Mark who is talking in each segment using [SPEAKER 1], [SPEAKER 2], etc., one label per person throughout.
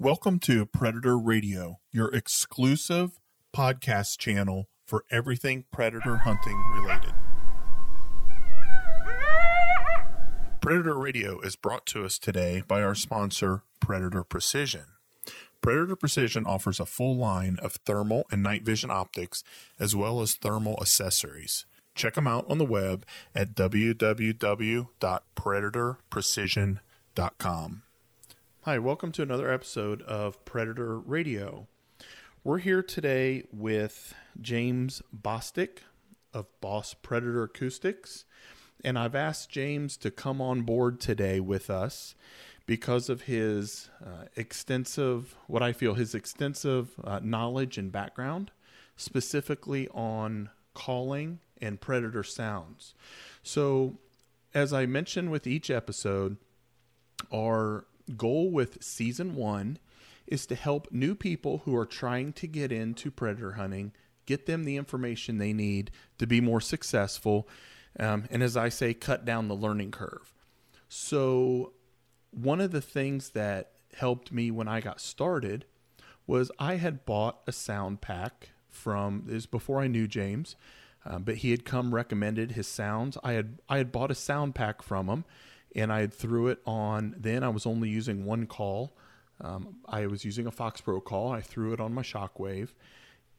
[SPEAKER 1] Welcome to Predator Radio, your exclusive podcast channel for everything predator hunting related. Predator Radio is brought to us today by our sponsor, Predator Precision. Predator Precision offers a full line of thermal and night vision optics as well as thermal accessories. Check them out on the web at www.predatorprecision.com. Hi, welcome to another episode of Predator Radio. We're here today with James Bostic of Boss Predator Acoustics, and I've asked James to come on board today with us because of his uh, extensive, what I feel, his extensive uh, knowledge and background, specifically on calling and predator sounds. So, as I mentioned with each episode, our goal with season one is to help new people who are trying to get into predator hunting get them the information they need to be more successful. Um, and as I say, cut down the learning curve. So, one of the things that helped me when I got started was I had bought a sound pack from this before I knew James, um, but he had come recommended his sounds. I had I had bought a sound pack from him, and I threw it on. Then I was only using one call. Um, I was using a Fox Pro call. I threw it on my Shockwave,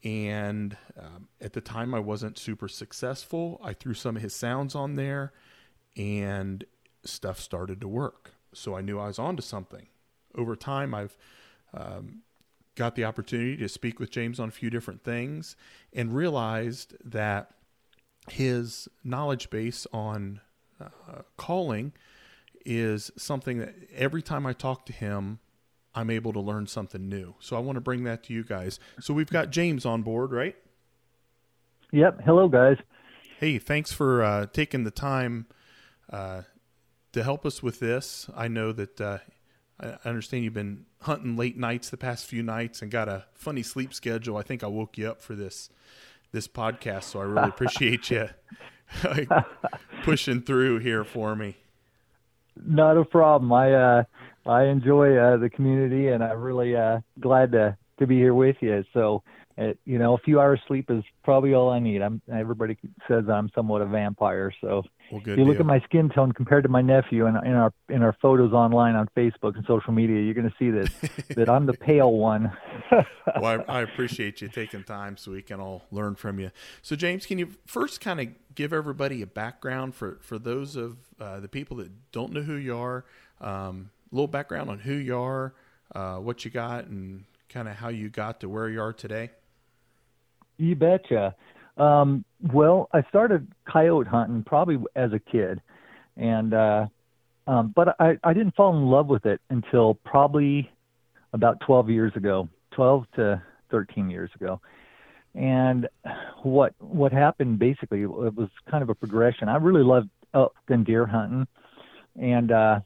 [SPEAKER 1] and um, at the time I wasn't super successful. I threw some of his sounds on there, and stuff started to work. So I knew I was onto something. Over time, I've um, got the opportunity to speak with James on a few different things and realized that his knowledge base on uh, calling is something that every time I talk to him, I'm able to learn something new. So I want to bring that to you guys. So we've got James on board, right?
[SPEAKER 2] Yep. Hello, guys.
[SPEAKER 1] Hey, thanks for uh, taking the time uh, to help us with this. I know that uh, I understand you've been hunting late nights the past few nights and got a funny sleep schedule. I think I woke you up for this this podcast, so I really appreciate you pushing through here for me.
[SPEAKER 2] Not a problem. I uh, I enjoy uh, the community, and I'm really uh, glad to to be here with you. So, uh, you know, a few hours sleep is probably all I need. I'm everybody says I'm somewhat a vampire, so
[SPEAKER 1] well,
[SPEAKER 2] you
[SPEAKER 1] deal.
[SPEAKER 2] look at my skin tone compared to my nephew in, in our in our photos online on Facebook and social media, you're going to see this that I'm the pale one.
[SPEAKER 1] well, I, I, appreciate you taking time so we can all learn from you. So, James, can you first kind of give everybody a background for for those of uh, the people that don't know who you are, um, a little background on who you are, uh, what you got, and kind of how you got to where you are today?
[SPEAKER 2] You betcha. Um, well, I started coyote hunting probably as a kid, and uh, um, but I, I didn't fall in love with it until probably about 12 years ago, 12 to 13 years ago. And what what happened basically it was kind of a progression. I really loved elk and deer hunting, and uh,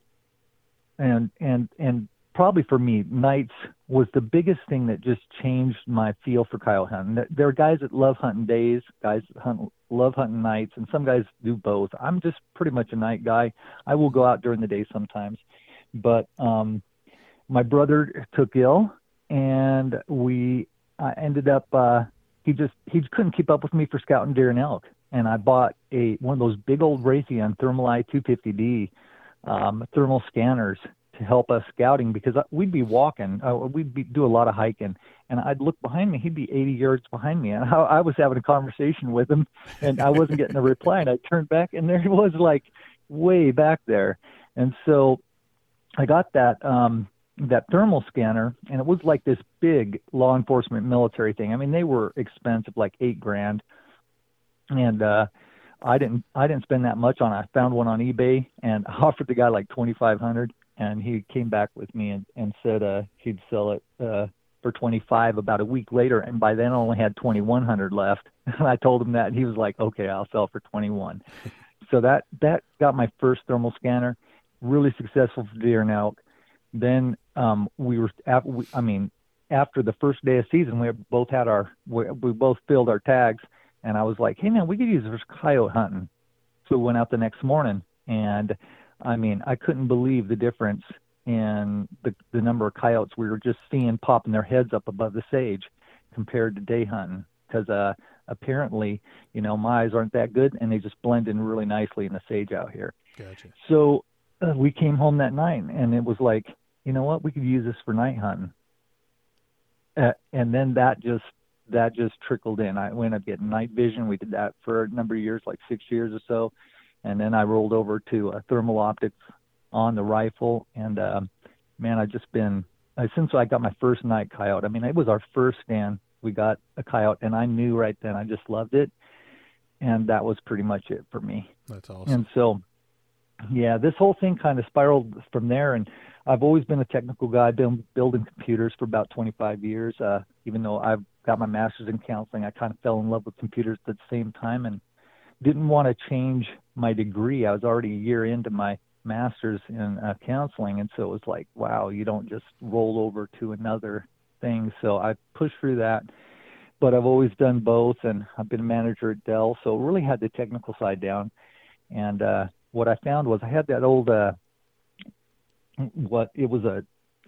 [SPEAKER 2] and and and probably for me, nights was the biggest thing that just changed my feel for coyote hunting. There are guys that love hunting days, guys that hunt, love hunting nights, and some guys do both. I'm just pretty much a night guy. I will go out during the day sometimes, but um, my brother took ill, and we I ended up. Uh, he just he couldn't keep up with me for scouting deer and elk, and I bought a one of those big old Raytheon Thermaleye 250D um, thermal scanners to help us scouting because we'd be walking, uh, we'd be, do a lot of hiking, and I'd look behind me. He'd be 80 yards behind me, and I, I was having a conversation with him, and I wasn't getting a reply. And I turned back, and there he was, like way back there. And so I got that um, that thermal scanner, and it was like this big law enforcement military thing. I mean, they were expensive, like eight grand, and uh, I didn't I didn't spend that much on it. I found one on eBay and offered the guy like 2500 and he came back with me and, and said uh, he'd sell it uh, for 25 about a week later, and by then I only had 2100 left. And I told him that, and he was like, "Okay, I'll sell for 21." so that that got my first thermal scanner, really successful for deer and elk. Then um, we were, I mean, after the first day of season, we both had our, we, we both filled our tags, and I was like, "Hey man, we could use this for coyote hunting." So we went out the next morning and I mean, I couldn't believe the difference in the the number of coyotes we were just seeing popping their heads up above the sage compared to day hunting. Because uh apparently you know my eyes aren't that good and they just blend in really nicely in the sage out here.
[SPEAKER 1] Gotcha.
[SPEAKER 2] so uh, we came home that night and it was like you know what? We could use this for night hunting. Uh, and then that just that just trickled in. I went up getting night vision. We did that for a number of years like six years or so and then i rolled over to uh, thermal optics on the rifle and uh, man i've just been uh, since i got my first night coyote i mean it was our first stand we got a coyote and i knew right then i just loved it and that was pretty much it for me
[SPEAKER 1] That's awesome.
[SPEAKER 2] and so, yeah, this whole thing kind of spiraled from there. And I've always been a technical guy, been building computers for about 25 years. Uh, even though I've got my master's in counseling, I kind of fell in love with computers at the same time and didn't want to change my degree. I was already a year into my master's in uh, counseling. And so it was like, wow, you don't just roll over to another thing. So I pushed through that but I've always done both, and I've been a manager at Dell, so really had the technical side down. And uh, what I found was I had that old, uh, what it was a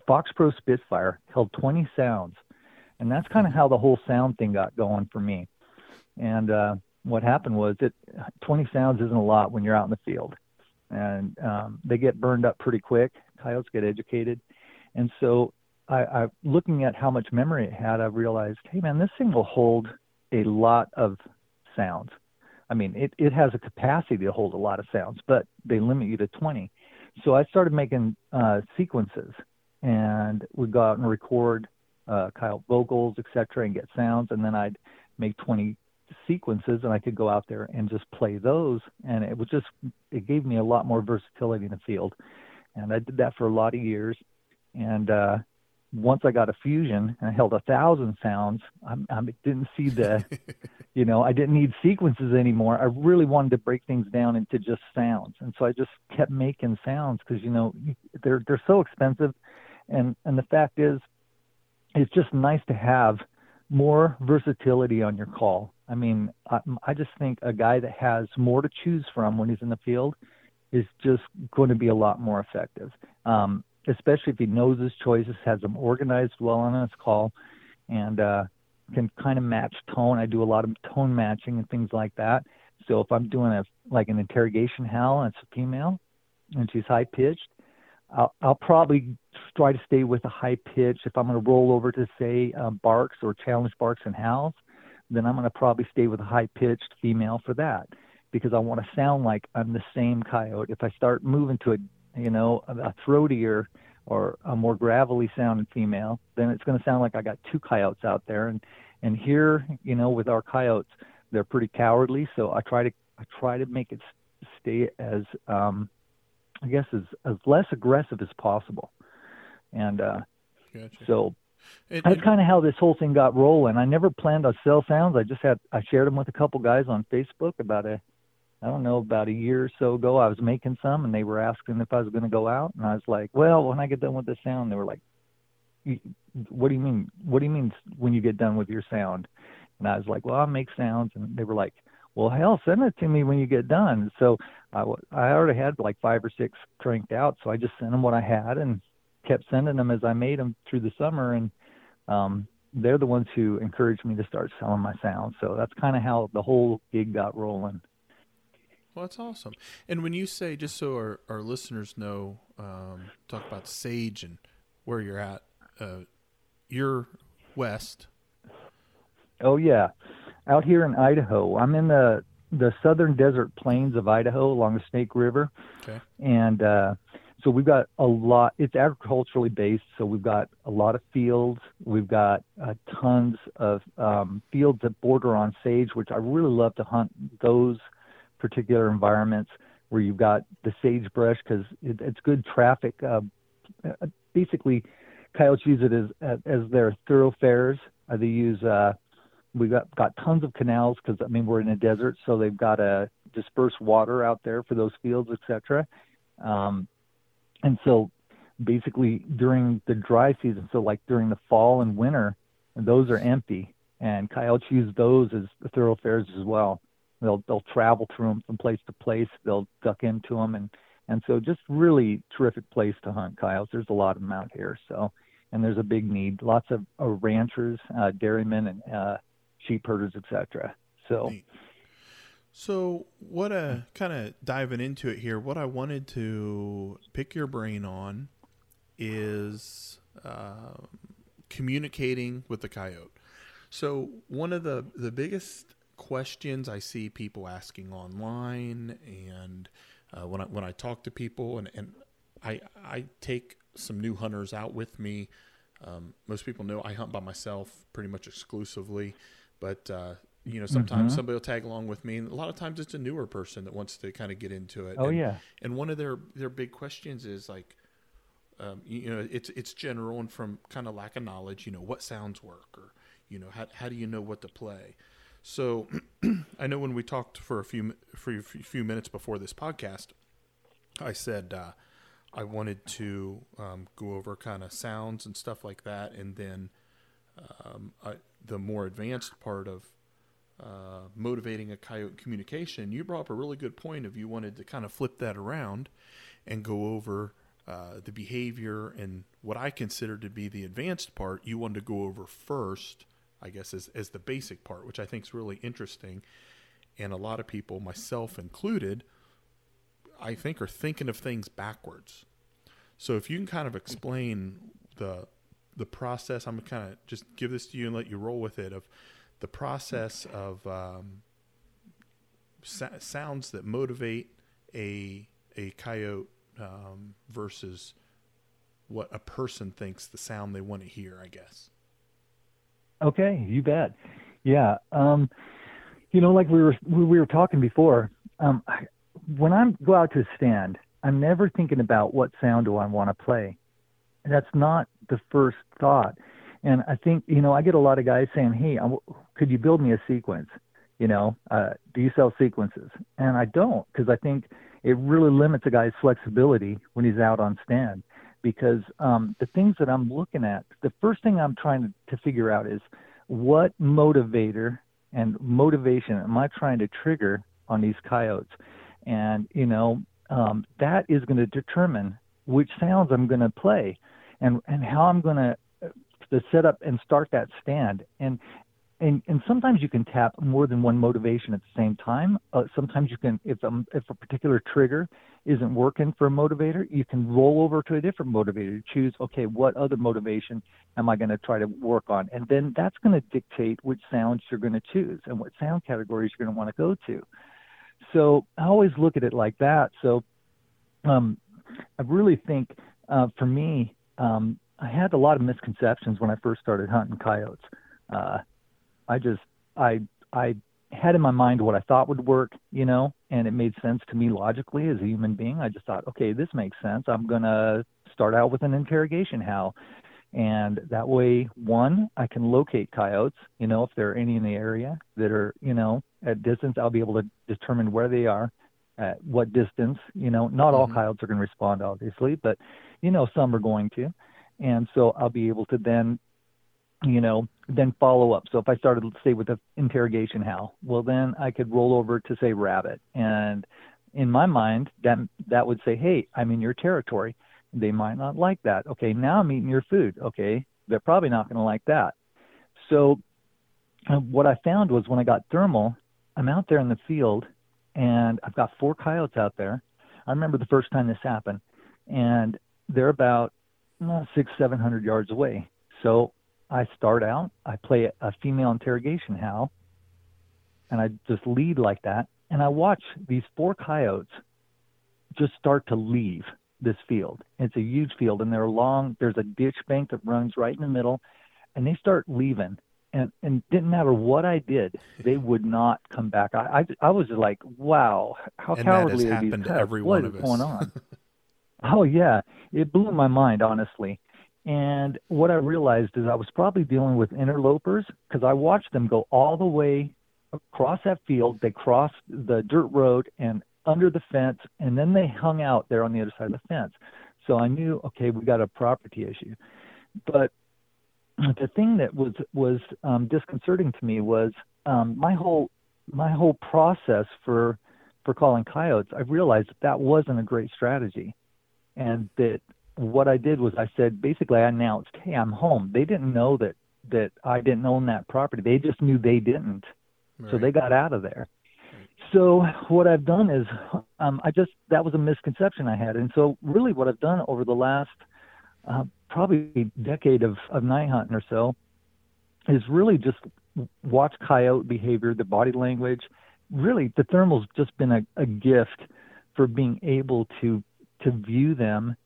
[SPEAKER 2] Fox Pro Spitfire, held 20 sounds, and that's kind of how the whole sound thing got going for me. And uh, what happened was that 20 sounds isn't a lot when you're out in the field, and um, they get burned up pretty quick. Coyotes get educated, and so I, I looking at how much memory it had, I realized, hey man, this thing will hold a lot of sounds. I mean, it, it has a capacity to hold a lot of sounds, but they limit you to 20. So I started making uh, sequences, and we'd go out and record uh, coyote vocals, etc., and get sounds, and then I'd make 20 sequences, and I could go out there and just play those, and it was just it gave me a lot more versatility in the field, and I did that for a lot of years, and uh, once I got a fusion and I held a thousand sounds, I, I didn't see the, you know, I didn't need sequences anymore. I really wanted to break things down into just sounds, and so I just kept making sounds because you know they're they're so expensive, and and the fact is, it's just nice to have more versatility on your call. I mean, I, I just think a guy that has more to choose from when he's in the field is just going to be a lot more effective. Um, especially if he knows his choices, has them organized well on his call, and uh, can kind of match tone. I do a lot of tone matching and things like that. So if I'm doing a like an interrogation howl and it's a female and she's high pitched, I'll, I'll probably try to stay with a high pitch. If I'm going to roll over to say um, barks or challenge barks and howls, then I'm going to probably stay with a high pitched female for that because I want to sound like I'm the same coyote. If I start moving to a you know, a throatier or a more gravelly sounding female, then it's going to sound like I got two coyotes out there. And and here, you know, with our coyotes, they're pretty cowardly. So I try to I try to make it stay as um, I guess as as less aggressive as possible. And uh,
[SPEAKER 1] Gotcha.
[SPEAKER 2] so
[SPEAKER 1] And-
[SPEAKER 2] that's kind of how this whole thing got rolling. I never planned to sell sounds. I just had I shared them with a couple guys on Facebook about a I don't know about a year or so ago. I was making some, and they were asking if I was going to go out, and I was like, "Well, when I get done with the sound," they were like, "You- "What do you mean? What do you mean when you get done with your sound?" And I was like, "Well, I make sounds," and they were like, "Well, hell, send it to me when you get done." So I I already had like five or six cranked out, so I just sent them what I had and kept sending them as I made them through the summer, and um, they're the ones who encouraged me to start selling my sounds. So that's kind of how the whole gig got rolling.
[SPEAKER 1] Well, that's awesome. And when you say, just so our, our listeners know, um, talk about Sage and where you're at, uh, you're west.
[SPEAKER 2] Oh yeah, out here in Idaho. I'm in the the southern desert plains of Idaho along the Snake River,
[SPEAKER 1] Okay.
[SPEAKER 2] and uh, so we've got a lot. It's agriculturally based, so we've got a lot of fields. We've got uh, tons of um, fields that border on sage, which I really love to hunt those particular environments where you've got the sagebrush because it, it's good traffic. Uh, basically, coyotes use it as as their thoroughfares. Uh, they use uh, we've got got tons of canals because I mean we're in a desert, so they've got to disperse water out there for those fields, etc. Um, and so basically during the dry season, so like during the fall and winter, those are empty, and coyotes use those as thoroughfares as well. They'll they'll travel through them from place to place. They'll duck into them and And so, just really terrific place to hunt coyotes. There's a lot of them out here. So, and there's a big need. Lots of uh, ranchers, uh, dairymen, and uh, sheep herders, etc. So.
[SPEAKER 1] Neat. So, what uh, kind of diving into it here, what I wanted to pick your brain on is uh, communicating with the coyote. So, one of the, the biggest questions I see people asking online, and uh, when I when I talk to people, and, and I I take some new hunters out with me. Um, most people know I hunt by myself pretty much exclusively, but uh, you know sometimes mm-hmm. somebody will tag along with me, and a lot of times it's a newer person that wants to kind of get into it.
[SPEAKER 2] Oh
[SPEAKER 1] and,
[SPEAKER 2] yeah.
[SPEAKER 1] And one of their their big questions is like, um, you know, it's it's general and from kind of lack of knowledge. You know, what sounds work, or you know, how how do you know what to play? So, I know when we talked for a few for a few minutes before this podcast, I said uh, I wanted to um, go over kind of sounds and stuff like that, and then um, I, the more advanced part of uh, motivating a coyote communication. You brought up a really good point of you wanted to kind of flip that around and go over uh, the behavior and what I consider to be the advanced part. You wanted to go over first I guess, as, as the basic part, which I think is really interesting. And a lot of people, myself included, I think are thinking of things backwards. So if you can kind of explain the the process, I'm gonna kind of just give this to you and let you roll with it of the process of um, sounds that motivate a a coyote um, versus what a person thinks the sound they want to hear. I guess.
[SPEAKER 2] Okay, you bet. Yeah. Um, you know, like we were we were talking before. Um, I, when I go out to a stand, I'm never thinking about what sound do I want to play. That's not the first thought. And I think you know I get a lot of guys saying, "Hey, could you build me a sequence?" You know, uh, do you sell sequences? And I don't because I think it really limits a guy's flexibility when he's out on stand because um, the things that I'm looking at, the first thing I'm trying to, to figure out is what motivator and motivation am I trying to trigger on these coyotes? And, you know, um, that is going to determine which sounds I'm going to play and, and how I'm going to to set up and start that stand. And and and sometimes you can tap more than one motivation at the same time. Uh, sometimes you can, if um, if a particular trigger isn't working for a motivator, you can roll over to a different motivator. Choose, okay, what other motivation am I going to try to work on, and then that's going to dictate which sounds you're going to choose and what sound categories you're going to want to go to. So I always look at it like that. So um, I really think uh, for me, um, I had a lot of misconceptions when I first started hunting coyotes. Uh, I just I I had in my mind what I thought would work, you know, and it made sense to me logically as a human being. I just thought, okay, this makes sense. I'm gonna start out with an interrogation howl. And that way, one, I can locate coyotes, you know, if there are any in the area that are, you know, at distance, I'll be able to determine where they are, at what distance, you know, not all mm-hmm. coyotes are going to respond, obviously, but, you know, some are going to. And so I'll be able to then you know, then follow up. So if I started, say, with an interrogation howl, well, then I could roll over to say rabbit, and in my mind, that that would say, hey, I'm in your territory. They might not like that. Okay, now I'm eating your food. Okay, they're probably not going to like that. So uh, what I found was when I got thermal, I'm out there in the field, and I've got four coyotes out there. I remember the first time this happened, and they're about Uh, six, seven hundred yards away. So I start out, I play a female interrogation howl, and I just lead like that. And I watch these four coyotes just start to leave this field. It's a huge field, and they're long. There's a ditch bank that runs right in the middle, and they start leaving. And and didn't matter what I did, they would not come back. I I, I was like, wow, how
[SPEAKER 1] and
[SPEAKER 2] cowardly
[SPEAKER 1] are these
[SPEAKER 2] guys?
[SPEAKER 1] What
[SPEAKER 2] is going on? oh yeah, it blew my mind honestly. And what I realized is I was probably dealing with interlopers because I watched them go all the way across that field. They crossed the dirt road and under the fence, and then they hung out there on the other side of the fence. So I knew, okay, we got a property issue. But the thing that was was um, disconcerting to me was um, my whole my whole process for for calling coyotes, I realized that that wasn't a great strategy, and that what I did was I said basically I announced, "Hey, I'm home." They didn't know that that I didn't own that property. They just knew they didn't, right. so they got out of there. So what I've done is, um, I just that was a misconception I had, and so really what I've done over the last uh, probably decade of of night hunting or so is really just watch coyote behavior, the body language. Really, the thermal's just been a, a gift for being able to to view them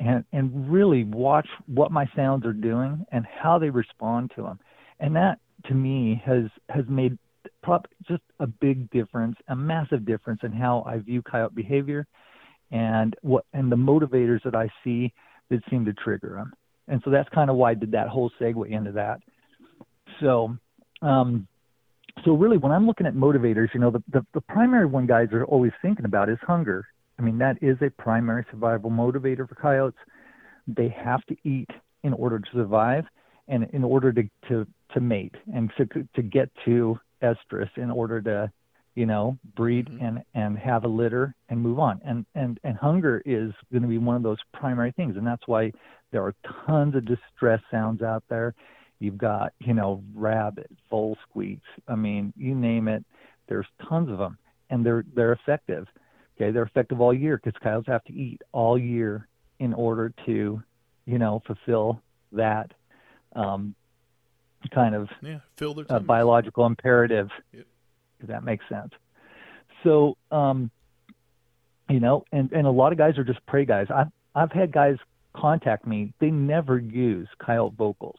[SPEAKER 2] and and really watch what my sounds are doing and how they respond to them. And that to me has has made just a big difference, a massive difference in how I view coyote behavior and what and the motivators that I see that seem to trigger them. And so that's kind of why I did that whole segue into that. So, um, so really, when I'm looking at motivators, you know, the, the, the primary one guys are always thinking about is hunger. I mean, that is a primary survival motivator for coyotes. They have to eat in order to survive and in order to, to, to mate and to, to get to estrus in order to, you know, breed mm-hmm. and, and have a litter and move on. And, and, and hunger is going to be one of those primary things. And that's why there are tons of distress sounds out there. You've got, you know, rabbit, vole squeaks. I mean, you name it. There's tons of them, and they're they're effective. Okay, they're effective all year because cows have to eat all year in order to, you know, fulfill that um, kind of
[SPEAKER 1] yeah, fill their
[SPEAKER 2] uh, biological imperative. Yep. If that makes sense. So, um, you know, and and a lot of guys are just prey guys. I've I've had guys contact me. They never use coyote vocals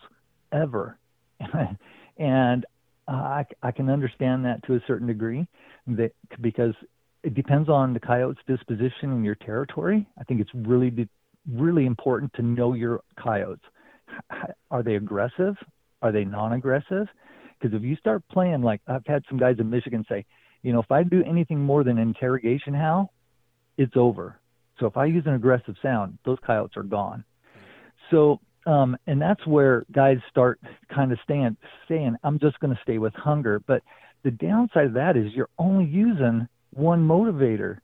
[SPEAKER 2] ever. and I, I can understand that to a certain degree that, because it depends on the coyote's disposition in your territory. I think it's really, really important to know your coyotes. Are they aggressive? Are they non aggressive? Because if you start playing, like I've had some guys in Michigan say, you know, if I do anything more than interrogation howl, it's over. So if I use an aggressive sound, those coyotes are gone. So um, and that's where guys start kind of staying, saying, I'm just going to stay with hunger. But the downside of that is you're only using one motivator.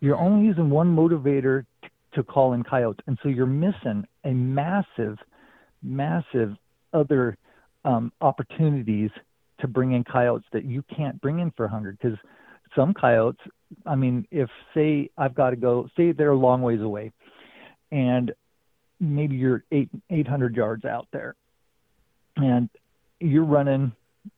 [SPEAKER 2] You're only using one motivator t- to call in coyotes. And so you're missing a massive, massive other um, opportunities to bring in coyotes that you can't bring in for hunger. Because some coyotes, I mean, if say I've got to go, say they're a long ways away, and maybe you're eight eight hundred yards out there, and you're running,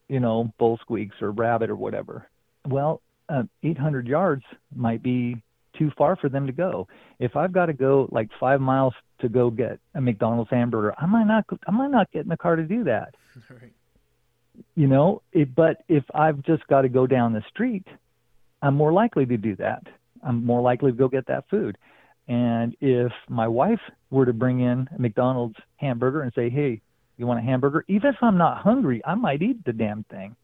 [SPEAKER 2] you know, vole squeaks or rabbit or whatever. Well, uh, 800 yards might be too far for them to go. If I've got to go like five miles to go get a McDonald's hamburger, I might not I might not get in the car to do that. Right. You know, it, but if I've just got to go down the street, I'm more likely to do that. I'm more likely to go get that food. And if my wife were to bring in a McDonald's hamburger and say, "Hey, you want a hamburger?" Even if I'm not hungry, I might eat the damn thing.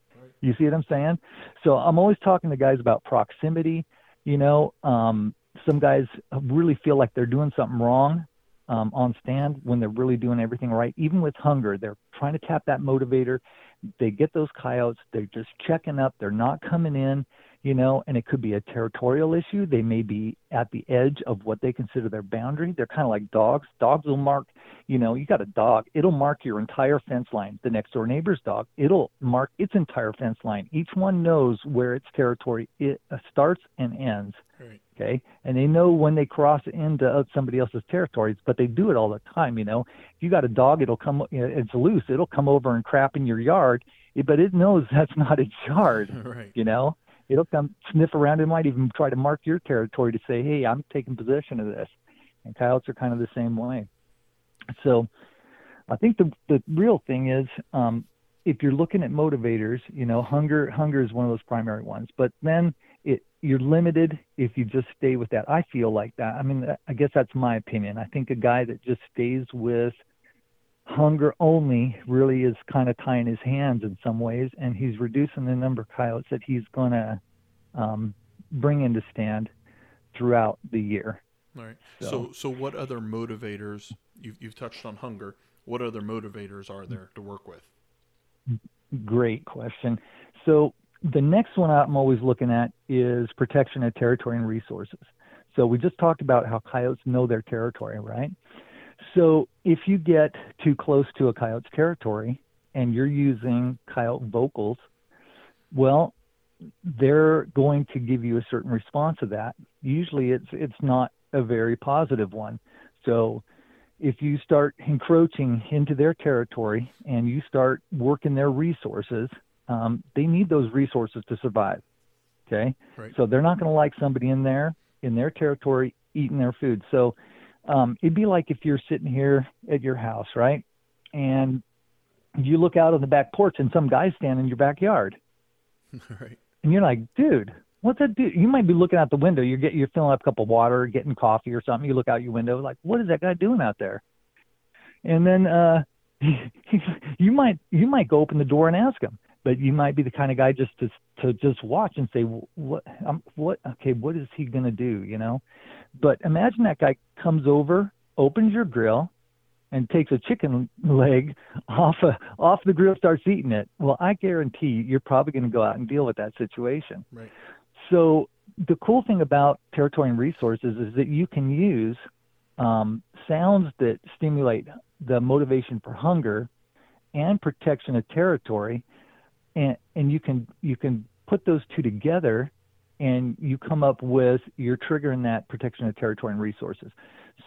[SPEAKER 2] You see what I'm saying? So I'm always talking to guys about proximity. You know, um, some guys really feel like they're doing something wrong um, on stand when they're really doing everything right. Even with hunger, they're trying to tap that motivator. They get those coyotes. They're just checking up. They're not coming in you know, and it could be a territorial issue. They may be at the edge of what they consider their boundary. They're kind of like dogs. Dogs will mark, you know, you got a dog, it'll mark your entire fence line. The next door neighbor's dog, it'll mark its entire fence line. Each one knows where its territory it uh, starts and ends. Right. Okay, and they know when they cross into somebody else's territories, but they do it all the time. You know, if you got a dog, it'll come. You know, it's loose. It'll come over and crap in your yard, but it knows that's not its yard. right. You know, it'll come sniff around. It might even try to mark your territory to say, "Hey, I'm taking possession of this." And coyotes are kind of the same way. So, I think the the real thing is, um, if you're looking at motivators, you know, hunger hunger is one of those primary ones. But then it you're limited if you just stay with that. I feel like that. I mean, I guess that's my opinion. I think a guy that just stays with hunger only really is kind of tying his hands in some ways, and he's reducing the number of coyotes that he's going to um, bring into stand throughout the year.
[SPEAKER 1] All right. So, so, so what other motivators? You've, you've touched on hunger. What other motivators are there to work with?
[SPEAKER 2] Great question. So, the next one I'm always looking at is protection of territory and resources. So we just talked about how coyotes know their territory, right? So if you get too close to a coyote's territory and you're using coyote vocals, well, they're going to give you a certain response to that. Usually it's it's not a very positive one. So if you start encroaching into their territory and you start working their resources, um, they need those resources to survive. Okay,
[SPEAKER 1] Right.
[SPEAKER 2] so they're not going to like somebody in there in their territory eating their food. So um, it'd be like if you're sitting here at your house, right, and you look out on the back porch and some guy's standing in your backyard,
[SPEAKER 1] right.
[SPEAKER 2] and you're like, dude, what's that do? You might be looking out the window. You're getting you're filling up a cup of water, getting coffee or something. You look out your window, like, what is that guy doing out there? And then uh, you might you might go open the door and ask him, but you might be the kind of guy just to to just watch and say, what um, what okay, what is he gonna do? You know. But imagine that guy comes over, opens your grill, and takes a chicken leg off a, off the grill, starts eating it. Well, I guarantee you're probably going to go out and deal with that situation.
[SPEAKER 1] Right.
[SPEAKER 2] So the cool thing about territory and resources is that you can use um, sounds that stimulate the motivation for hunger and protection of territory, and and you can you can put those two together, and you come up with you're triggering that protection of territory and resources.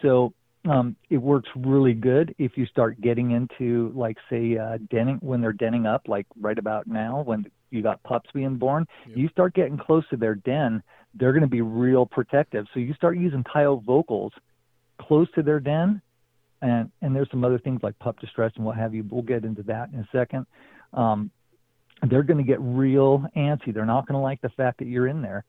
[SPEAKER 2] So um, it works really good if you start getting into like say uh, denning when they're denning up, like right about now when you got pups being born.
[SPEAKER 1] Yep.
[SPEAKER 2] You start getting close to their den, they're going to be real protective. So you start using coyote vocals close to their den, and and there's some other things like pup distress and what have you. We'll get into that in a second. Um, they're going to get real antsy. They're not going to like the fact that you're in there.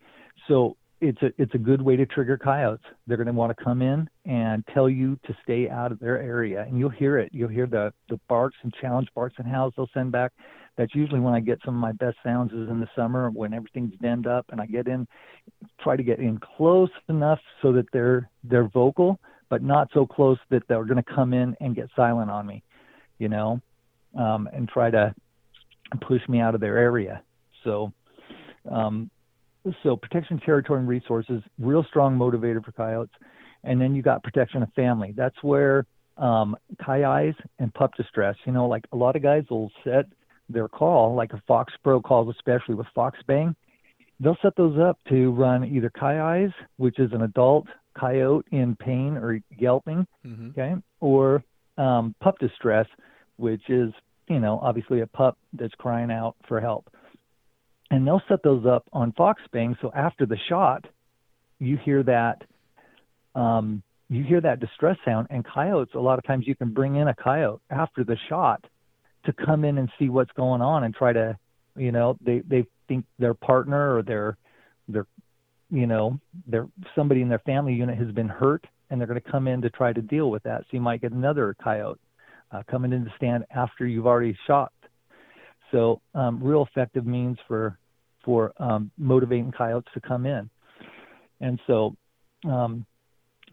[SPEAKER 2] So it's a it's a good way to trigger coyotes. They're going to want to come in and tell you to stay out of their area, and you'll hear it. You'll hear the the barks and challenge barks and howls they'll send back. That's usually when I get some of my best sounds is in the summer when everything's denned up, and I get in, try to get in close enough so that they're they're vocal, but not so close that they're going to come in and get silent on me, you know, um, and try to push me out of their area. So, um, so protection, territory, and resources, real strong motivator for coyotes. And then you got protection of family. That's where um, eyes and pup distress. You know, like a lot of guys will set their call, like a Fox Pro calls, especially with Fox Bang. They'll set those up to run either eyes, which is an adult coyote in pain or yelping,
[SPEAKER 1] Mm-hmm.
[SPEAKER 2] okay, or um, pup distress, which is you know obviously a pup that's crying out for help. And they'll set those up on Fox Bang, so after the shot, you hear that um, you hear that distress sound. And coyotes, a lot of times, you can bring in a coyote after the shot to come in and see what's going on and try to, you know, they they think their partner or their their you know their somebody in their family unit has been hurt and they're going to come in to try to deal with that. So you might get another coyote uh, coming in to stand after you've already shot. So um, real effective means for for um, motivating coyotes to come in. And so um,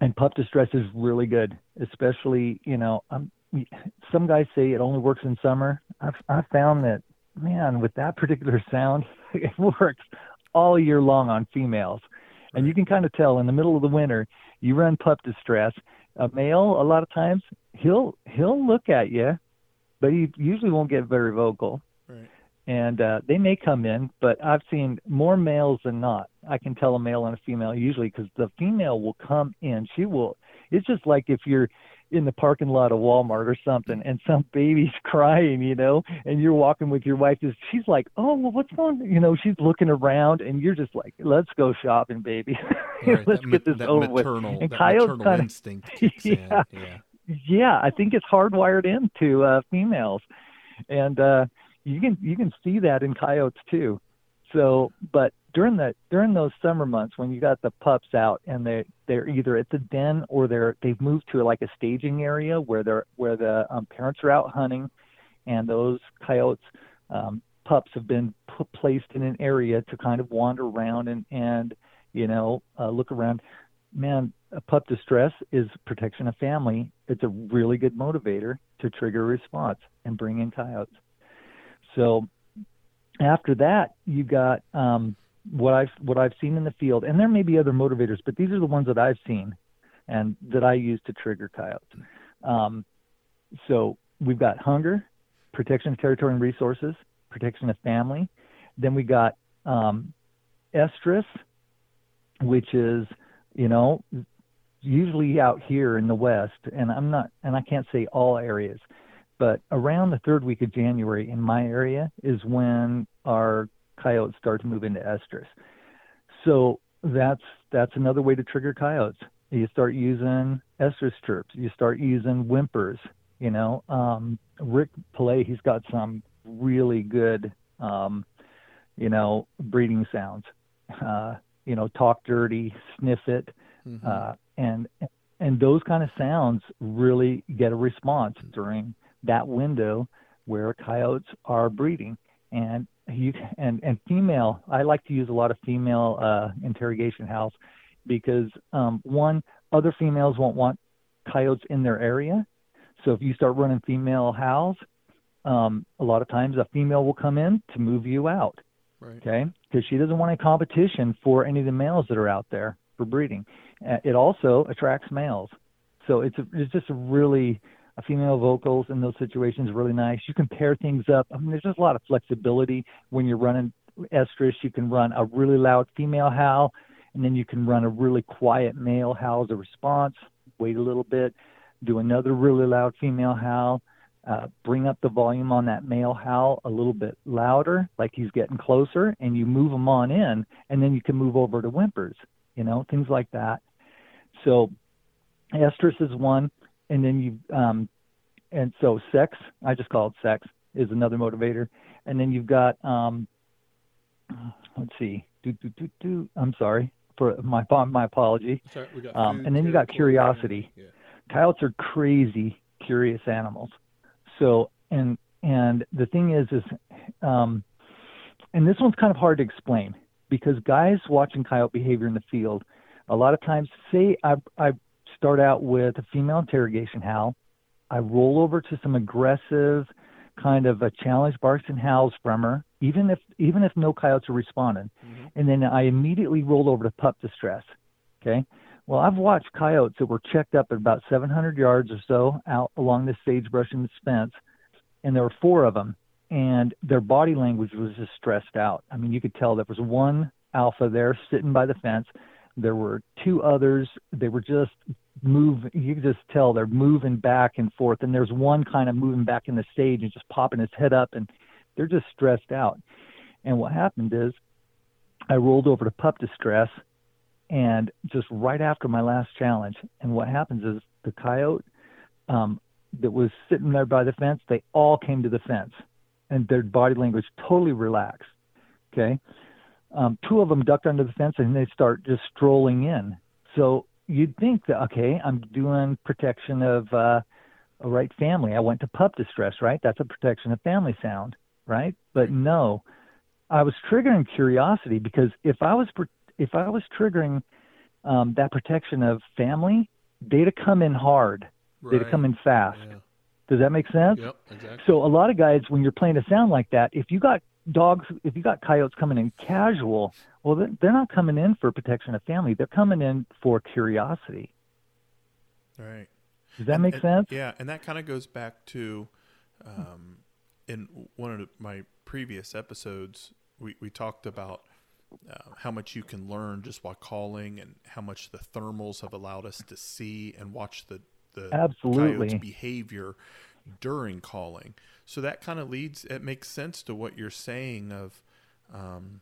[SPEAKER 2] and pup distress is really good, especially you know um, some guys say it only works in summer. I've I've found that man with that particular sound it works all year long on females. And you can kind of tell in the middle of the winter, you run pup distress. A male, a lot of times, he'll he'll look at you, but he usually won't get very vocal.
[SPEAKER 1] Right.
[SPEAKER 2] And uh, they may come in, but I've seen more males than not. I can tell a male and a female usually because the female will come in. She will. It's just like if you're in the parking lot of Walmart or something, and some baby's crying, you know, and you're walking with your wife. Just she's like, "Oh, well, what's going?" You know, she's looking around, and you're just like, "Let's go shopping, baby.
[SPEAKER 1] Right.
[SPEAKER 2] Let's get
[SPEAKER 1] ma-
[SPEAKER 2] this over
[SPEAKER 1] maternal,
[SPEAKER 2] with." And
[SPEAKER 1] maternal
[SPEAKER 2] kind of
[SPEAKER 1] instinct.
[SPEAKER 2] Yeah.
[SPEAKER 1] Yeah.
[SPEAKER 2] yeah, I think it's hardwired into uh, females, and uh, you can you can see that in coyotes too. So, but during the during those summer months when you got the pups out and they they're either at the den or they're they've moved to like a staging area where they're where the um, parents are out hunting, and those coyotes um, pups have been put, placed in an area to kind of wander around and and you know uh, look around. Man, a pup distress is protection of family. It's a really good motivator to trigger a response and bring in coyotes. So after that, you've got um, what I've what I've seen in the field, and there may be other motivators, but these are the ones that I've seen and that I use to trigger coyotes. Um, so we've got hunger, protection of territory and resources, protection of family. Then we got um, estrus, which is, you know, usually out here in the West, and I'm not, and I can't say all areas, but around the third week of January in my area is when our coyotes start to move into estrus. So that's that's another way to trigger coyotes. You start using estrus chirps. You start using whimpers. You know, um, Rick Pillay, he's got some really good, um, you know, breeding sounds. Uh, you know, talk dirty, sniff it, mm-hmm. uh, and and those kind of sounds really get a response during that window where coyotes are breeding. And you and and female, I like to use a lot of female uh, interrogation howls because um, one, other females won't want coyotes in their area. So if you start running female howls, um, a lot of times a female will come in to move you out. Right. Okay, because she doesn't want any competition for any of the males that are out there for breeding. Uh, it also attracts males. So it's a, it's just a really female vocals in those situations really nice. You can pair things up. I mean, there's just a lot of flexibility when you're running estrus. You can run a really loud female howl, and then you can run a really quiet male howl as a response. Wait a little bit, do another really loud female howl. Uh, bring up the volume on that male howl a little bit louder, like he's getting closer, and you move him on in, and then you can move over to whimpers, you know, things like that. So, estrus is one and then you um, and so sex, I just call it sex, is another motivator, and then you've got um, let's see, do do do do. I'm sorry for my my apology. Sorry, um, and then you got curiosity. Yeah. Coyotes are crazy curious animals. So and and the thing is is um, and this one's kind of hard to explain because guys watching coyote behavior in the field, a lot of times say I I start out with a female interrogation howl. I roll over to some aggressive kind of a challenge barks and howls from her, even if even if no coyotes are responding. Mm-hmm. And then I immediately roll over to pup distress. Okay. Well, I've watched coyotes that were checked up at about 700 yards or so out along the sagebrush and the fence, and there were four of them, and their body language was just stressed out. I mean, you could tell there was one alpha there sitting by the fence. There were two others. They were just move you can just tell they're moving back and forth and there's one kind of moving back in the stage and just popping his head up and they're just stressed out. And what happened is i rolled over to pup distress and just right after my last challenge and what happens is the coyote um, that was sitting there by the fence they all came to the fence and their body language totally relaxed okay? Um, two of them ducked under the fence and they start just strolling in. So you'd think that okay, I'm doing protection of uh, a right family. I went to pup distress, right? That's a protection of family sound, right? But no, I was triggering curiosity because if I was if I was triggering um, that protection of family, they'd come in hard. Right. They'd come in fast. Yeah. Does that make sense?
[SPEAKER 1] Yep, exactly.
[SPEAKER 2] So a lot of guys, when you're playing a sound like that, if you got dogs, if you got coyotes coming in casual, well, they're not coming in for protection of family. They're coming in for curiosity.
[SPEAKER 1] Right.
[SPEAKER 2] Does that
[SPEAKER 1] and,
[SPEAKER 2] make
[SPEAKER 1] and,
[SPEAKER 2] sense?
[SPEAKER 1] Yeah, and that kind of goes back to, um, in one of my previous episodes, we, we talked about uh, how much you can learn just by calling, and how much the thermals have allowed us to see and watch the the
[SPEAKER 2] Absolutely.
[SPEAKER 1] coyote's behavior during calling. So that kind of leads. It makes sense to what you're saying of, um,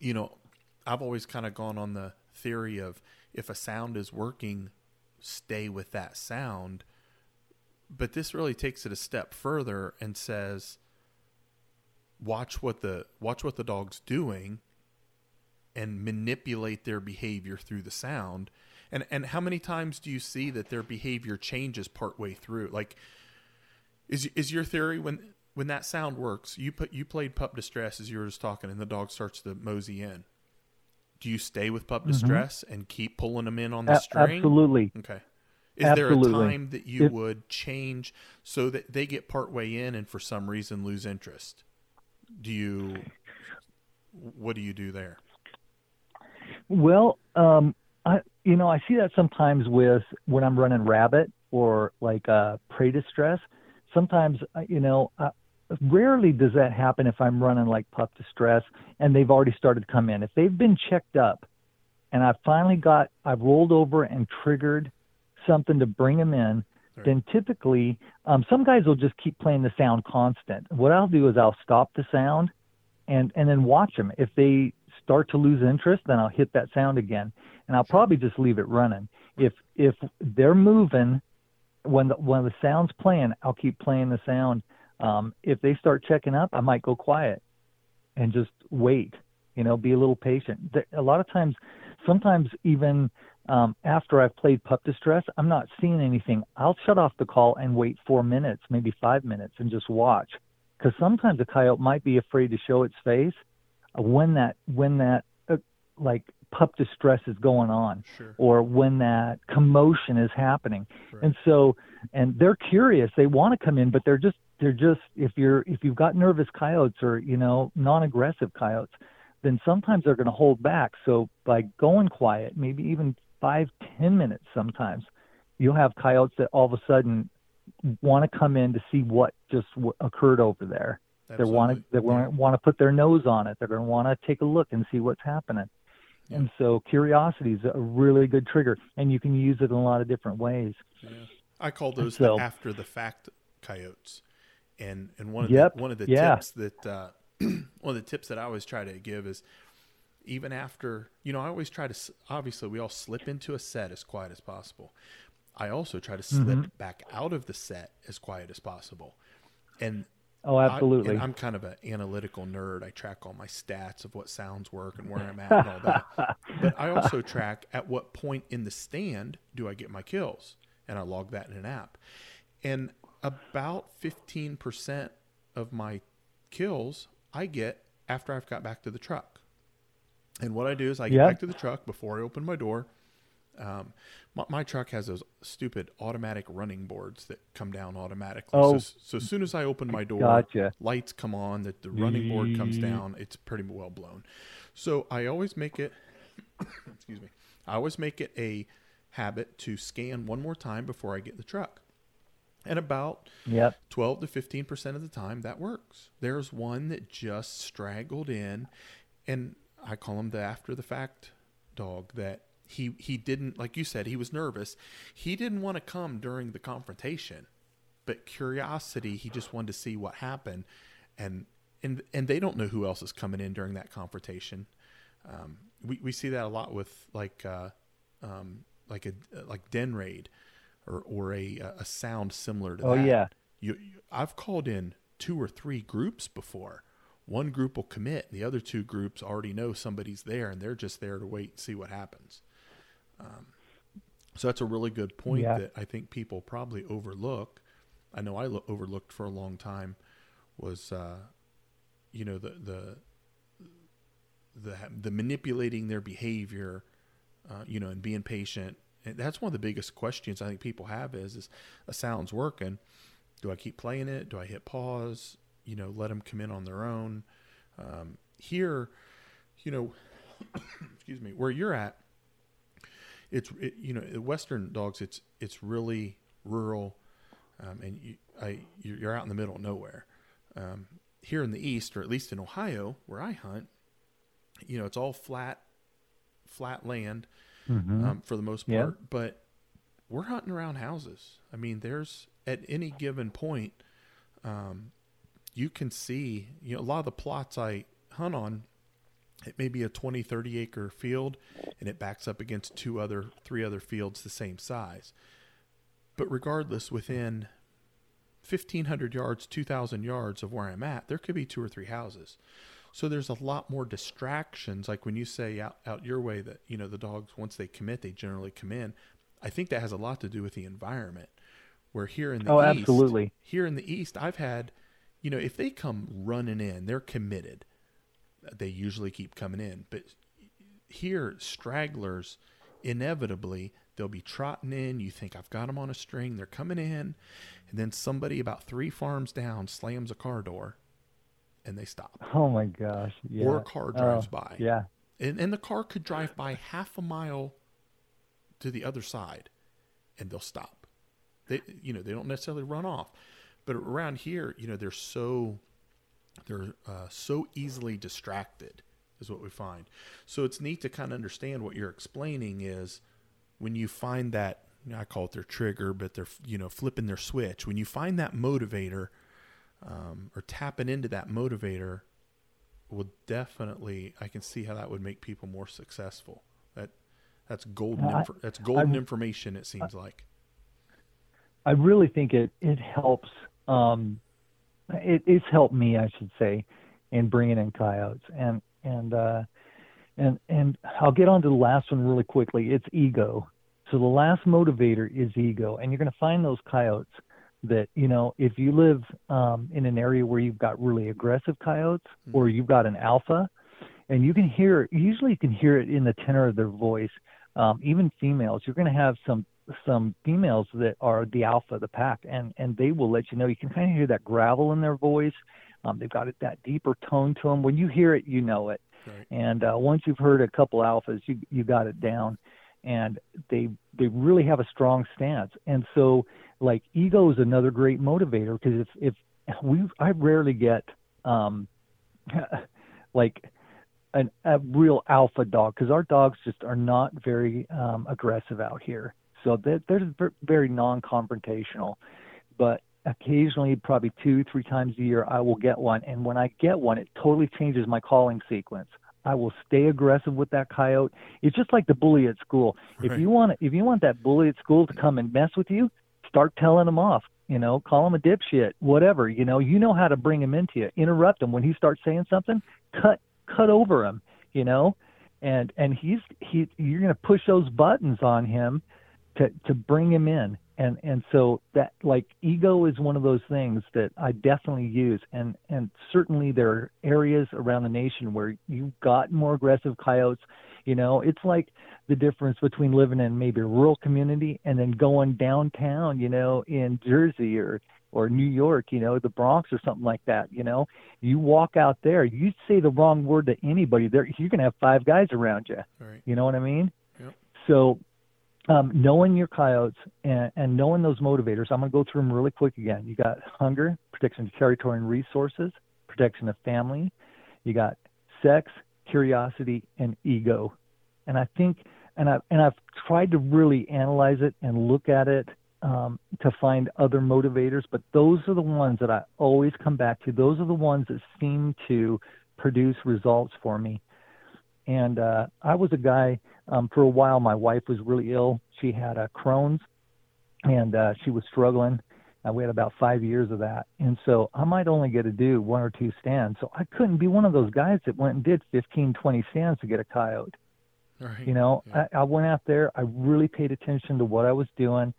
[SPEAKER 1] you know, I've always kind of gone on the theory of if a sound is working, stay with that sound. But this really takes it a step further and says, watch what the watch what the dog's doing and manipulate their behavior through the sound. And and how many times do you see that their behavior changes partway through? Like is is your theory when when that sound works? You put you played pup distress as you were just talking, and the dog starts to mosey in. Do you stay with pup mm-hmm. distress and keep pulling them in on the A- string?
[SPEAKER 2] Absolutely.
[SPEAKER 1] Okay. Is absolutely. there a time that you would change so that they get part way in and for some reason lose interest? do you what do you do there?
[SPEAKER 2] Well, um, I you know I see that sometimes with when I'm running rabbit or like uh, prey distress. Sometimes uh, you know. Uh, rarely does that happen if I'm running like pup distress and they've already started to come in. If they've been checked up and I've finally got, I've rolled over and triggered something to bring them in, right. then typically um, some guys will just keep playing the sound constant. What I'll do is I'll stop the sound and and then watch them. If they start to lose interest, then I'll hit that sound again, and I'll probably just leave it running. If if they're moving when the when the sound's playing, I'll keep playing the sound. Um, if they start checking up, I might go quiet and just wait. You know, be a little patient. A lot of times, sometimes even um, after I've played pup distress, I'm not seeing anything. I'll shut off the call and wait four minutes, maybe five minutes, and just watch. Because sometimes a coyote might be afraid to show its face when that when that uh, like pup distress is going on
[SPEAKER 1] sure.
[SPEAKER 2] or when that commotion is happening
[SPEAKER 1] right.
[SPEAKER 2] and so and they're curious they want to come in but they're just they're just if you're if you've got nervous coyotes or you know non-aggressive coyotes then sometimes they're going to hold back so by going quiet maybe even five ten minutes sometimes you'll have coyotes that all of a sudden want to come in to see what just w- occurred over there
[SPEAKER 1] Absolutely.
[SPEAKER 2] they want to they
[SPEAKER 1] yeah.
[SPEAKER 2] want to put their nose on it they're going to want to take a look and see what's happening
[SPEAKER 1] yeah.
[SPEAKER 2] and so curiosity is a really good trigger and you can use it in a lot of different ways
[SPEAKER 1] yeah. i call those
[SPEAKER 2] so,
[SPEAKER 1] the after the fact coyotes and and one of
[SPEAKER 2] yep,
[SPEAKER 1] the one of the
[SPEAKER 2] yeah.
[SPEAKER 1] tips that uh, one of the tips that I always try to give is even after you know I always try to obviously we all slip into a set as quiet as possible. I also try to slip
[SPEAKER 2] mm-hmm.
[SPEAKER 1] back out of the set as quiet as possible, and
[SPEAKER 2] oh absolutely
[SPEAKER 1] I, I'm kind of an analytical nerd. I track all my stats of what sounds work and where I'm at and all that. But I also track at what point in the stand do I get my kills, and I log that in an app. And about 15% of my kills I get after I've got back to the truck. And what I do is I get
[SPEAKER 2] yep.
[SPEAKER 1] back to the truck before I open my door. Um, my, my, truck has those stupid automatic running boards that come down automatically.
[SPEAKER 2] Oh,
[SPEAKER 1] so, so as soon as I open my door,
[SPEAKER 2] gotcha.
[SPEAKER 1] lights come on, that the running board comes down. It's pretty well blown. So I always make it, excuse me, I always make it a habit to scan one more time before I get the truck. And about
[SPEAKER 2] yep.
[SPEAKER 1] 12 to 15% of the time, that works. There's one that just straggled in, and I call him the after the fact dog that he, he didn't, like you said, he was nervous. He didn't want to come during the confrontation, but curiosity, he just wanted to see what happened. And, and, and they don't know who else is coming in during that confrontation. Um, we, we see that a lot with like, uh, um, like a, like den raid or or a a sound similar to
[SPEAKER 2] oh,
[SPEAKER 1] that.
[SPEAKER 2] Oh yeah.
[SPEAKER 1] You, you, I've called in two or three groups before. One group will commit, the other two groups already know somebody's there, and they're just there to wait and see what happens. Um, so that's a really good point
[SPEAKER 2] yeah.
[SPEAKER 1] that I think people probably overlook. I know I lo- overlooked for a long time was, uh, you know, the the the the manipulating their behavior, uh, you know, and being patient and that's one of the biggest questions I think people have is, is a sound's working. Do I keep playing it? Do I hit pause? You know, let them come in on their own. Um, here, you know, excuse me, where you're at, it's it, you know, Western dogs. It's it's really rural, um, and you, I you're out in the middle of nowhere. Um, here in the east, or at least in Ohio, where I hunt, you know, it's all flat, flat land
[SPEAKER 2] mm-hmm.
[SPEAKER 1] um, for the most part. But we're hunting around houses. I mean, there's at any given point, um, you can see, you know, a lot of the plots I hunt on, it may be a 20, 30 acre field and it backs up against two other, three other fields the same size. But regardless, within 1,500 yards, 2,000 yards of where I'm at, there could be two or three houses. So there's a lot more distractions. Like when you say out, out your way that, you know, the dogs, once they commit, they generally come in. I think that has a lot to do with the environment. Where here in the
[SPEAKER 2] oh,
[SPEAKER 1] East,
[SPEAKER 2] absolutely.
[SPEAKER 1] here in the East, I've had, you know, if they come running in, they're committed. They usually keep coming in. But here, stragglers, inevitably, they'll be trotting in. You think, I've got them on a string. They're coming in. And then somebody about three farms down slams a car door and they stop.
[SPEAKER 2] Oh my gosh! Yeah.
[SPEAKER 1] Or a car oh, drives
[SPEAKER 2] Oh,
[SPEAKER 1] by.
[SPEAKER 2] Yeah.
[SPEAKER 1] And, and the car could drive by half a mile to the other side and they'll stop. They, you know, they don't necessarily run off, but around here, you know, they're so, they're uh, so easily distracted is what we find. So it's neat to kind of understand what you're explaining is when you find that, I call it their trigger, but they're, you know, flipping their switch. When you find that motivator um, or tapping into that motivator, will definitely I can see how that would make people more successful. That that's golden
[SPEAKER 2] I-
[SPEAKER 1] infor- that's golden
[SPEAKER 2] I-
[SPEAKER 1] information it seems like.
[SPEAKER 2] I really think it it helps. Um, it, it's helped me, I should say, in bringing in coyotes, and and uh, and and I'll get on to the last one really quickly. It's ego. So the last motivator is ego, and you're going to find those coyotes that you know if you live um, in an area where you've got really aggressive coyotes or you've got an alpha, and you can hear usually you can hear it in the tenor of their voice. Um, even females, you're going to have some some females that are the alpha of the pack, and and they will let you know. You can kind of hear that gravel in their voice. Um, they've got it, that deeper tone to them. When you hear it, you know it.
[SPEAKER 1] Right.
[SPEAKER 2] And uh, once you've heard a couple alphas, you you got it down, and they they really have a strong stance. And so, like ego is another great motivator because if if we I rarely get um like an, a real alpha dog because our dogs just are not very um, aggressive out here. So they're, they're very non-confrontational. But occasionally, probably two, three times a year, I will get one. And when I get one, it totally changes my calling sequence. I will stay aggressive with that coyote. It's just like the bully at school.
[SPEAKER 1] Right.
[SPEAKER 2] If you want, if you want that bully at school to come and mess with you, start telling him off. You know, call him a dipshit, whatever. You know, you know how to bring him into you. Interrupt him when he starts saying something. Cut, cut over him. You know, and and he's he. You're going to push those buttons on him to to bring him in. And and so that like ego is one of those things that I definitely use. And and certainly there are areas around the nation where you've got more aggressive coyotes. You know, it's like the difference between living in maybe a rural community and then going downtown, you know, in Jersey or or New York, you know, the Bronx or something like that, you know. You walk out there, you say the wrong word to anybody, there you're going to have five guys around you.
[SPEAKER 1] Right.
[SPEAKER 2] You know what I mean?
[SPEAKER 1] Yep.
[SPEAKER 2] So um, knowing your coyotes and, and knowing those motivators, I'm going to go through them really quick again. You got hunger, protection of territory and resources, protection of family. You got sex, curiosity, and ego. And I think, and I and I've tried to really analyze it and look at it um, to find other motivators, but those are the ones that I always come back to. Those are the ones that seem to produce results for me. And uh, I was a guy um, for a while. My wife was really ill. She had uh, Crohn's, and uh, she was struggling. Uh, we had about five years of that, and so I might only get to do one or two stands. So I couldn't be one of those guys that went and did 15, 20 stands to get a coyote.
[SPEAKER 1] Right.
[SPEAKER 2] You know,
[SPEAKER 1] Yeah.
[SPEAKER 2] I, I went out there. I really paid attention to what I was doing.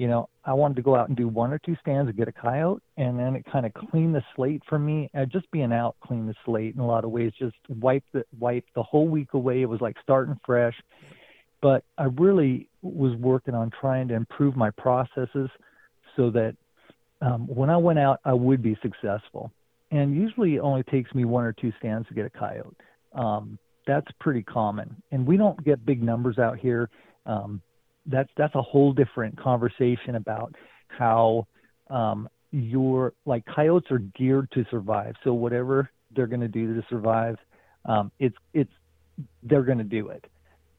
[SPEAKER 2] You know, I wanted to go out and do one or two stands and get a coyote, and then it kind of cleaned the slate for me. Uh, just being out cleaned the slate in a lot of ways. Just wiped the wiped the whole week away. It was like starting fresh. But I really was working on trying to improve my processes so that um, when I went out, I would be successful. And usually, it only takes me one or two stands to get a coyote. Um, that's pretty common, and we don't get big numbers out here. Um, that's that's a whole different conversation about how um, your like coyotes are geared to survive. So whatever they're going to do to survive, um, it's it's they're going to do it.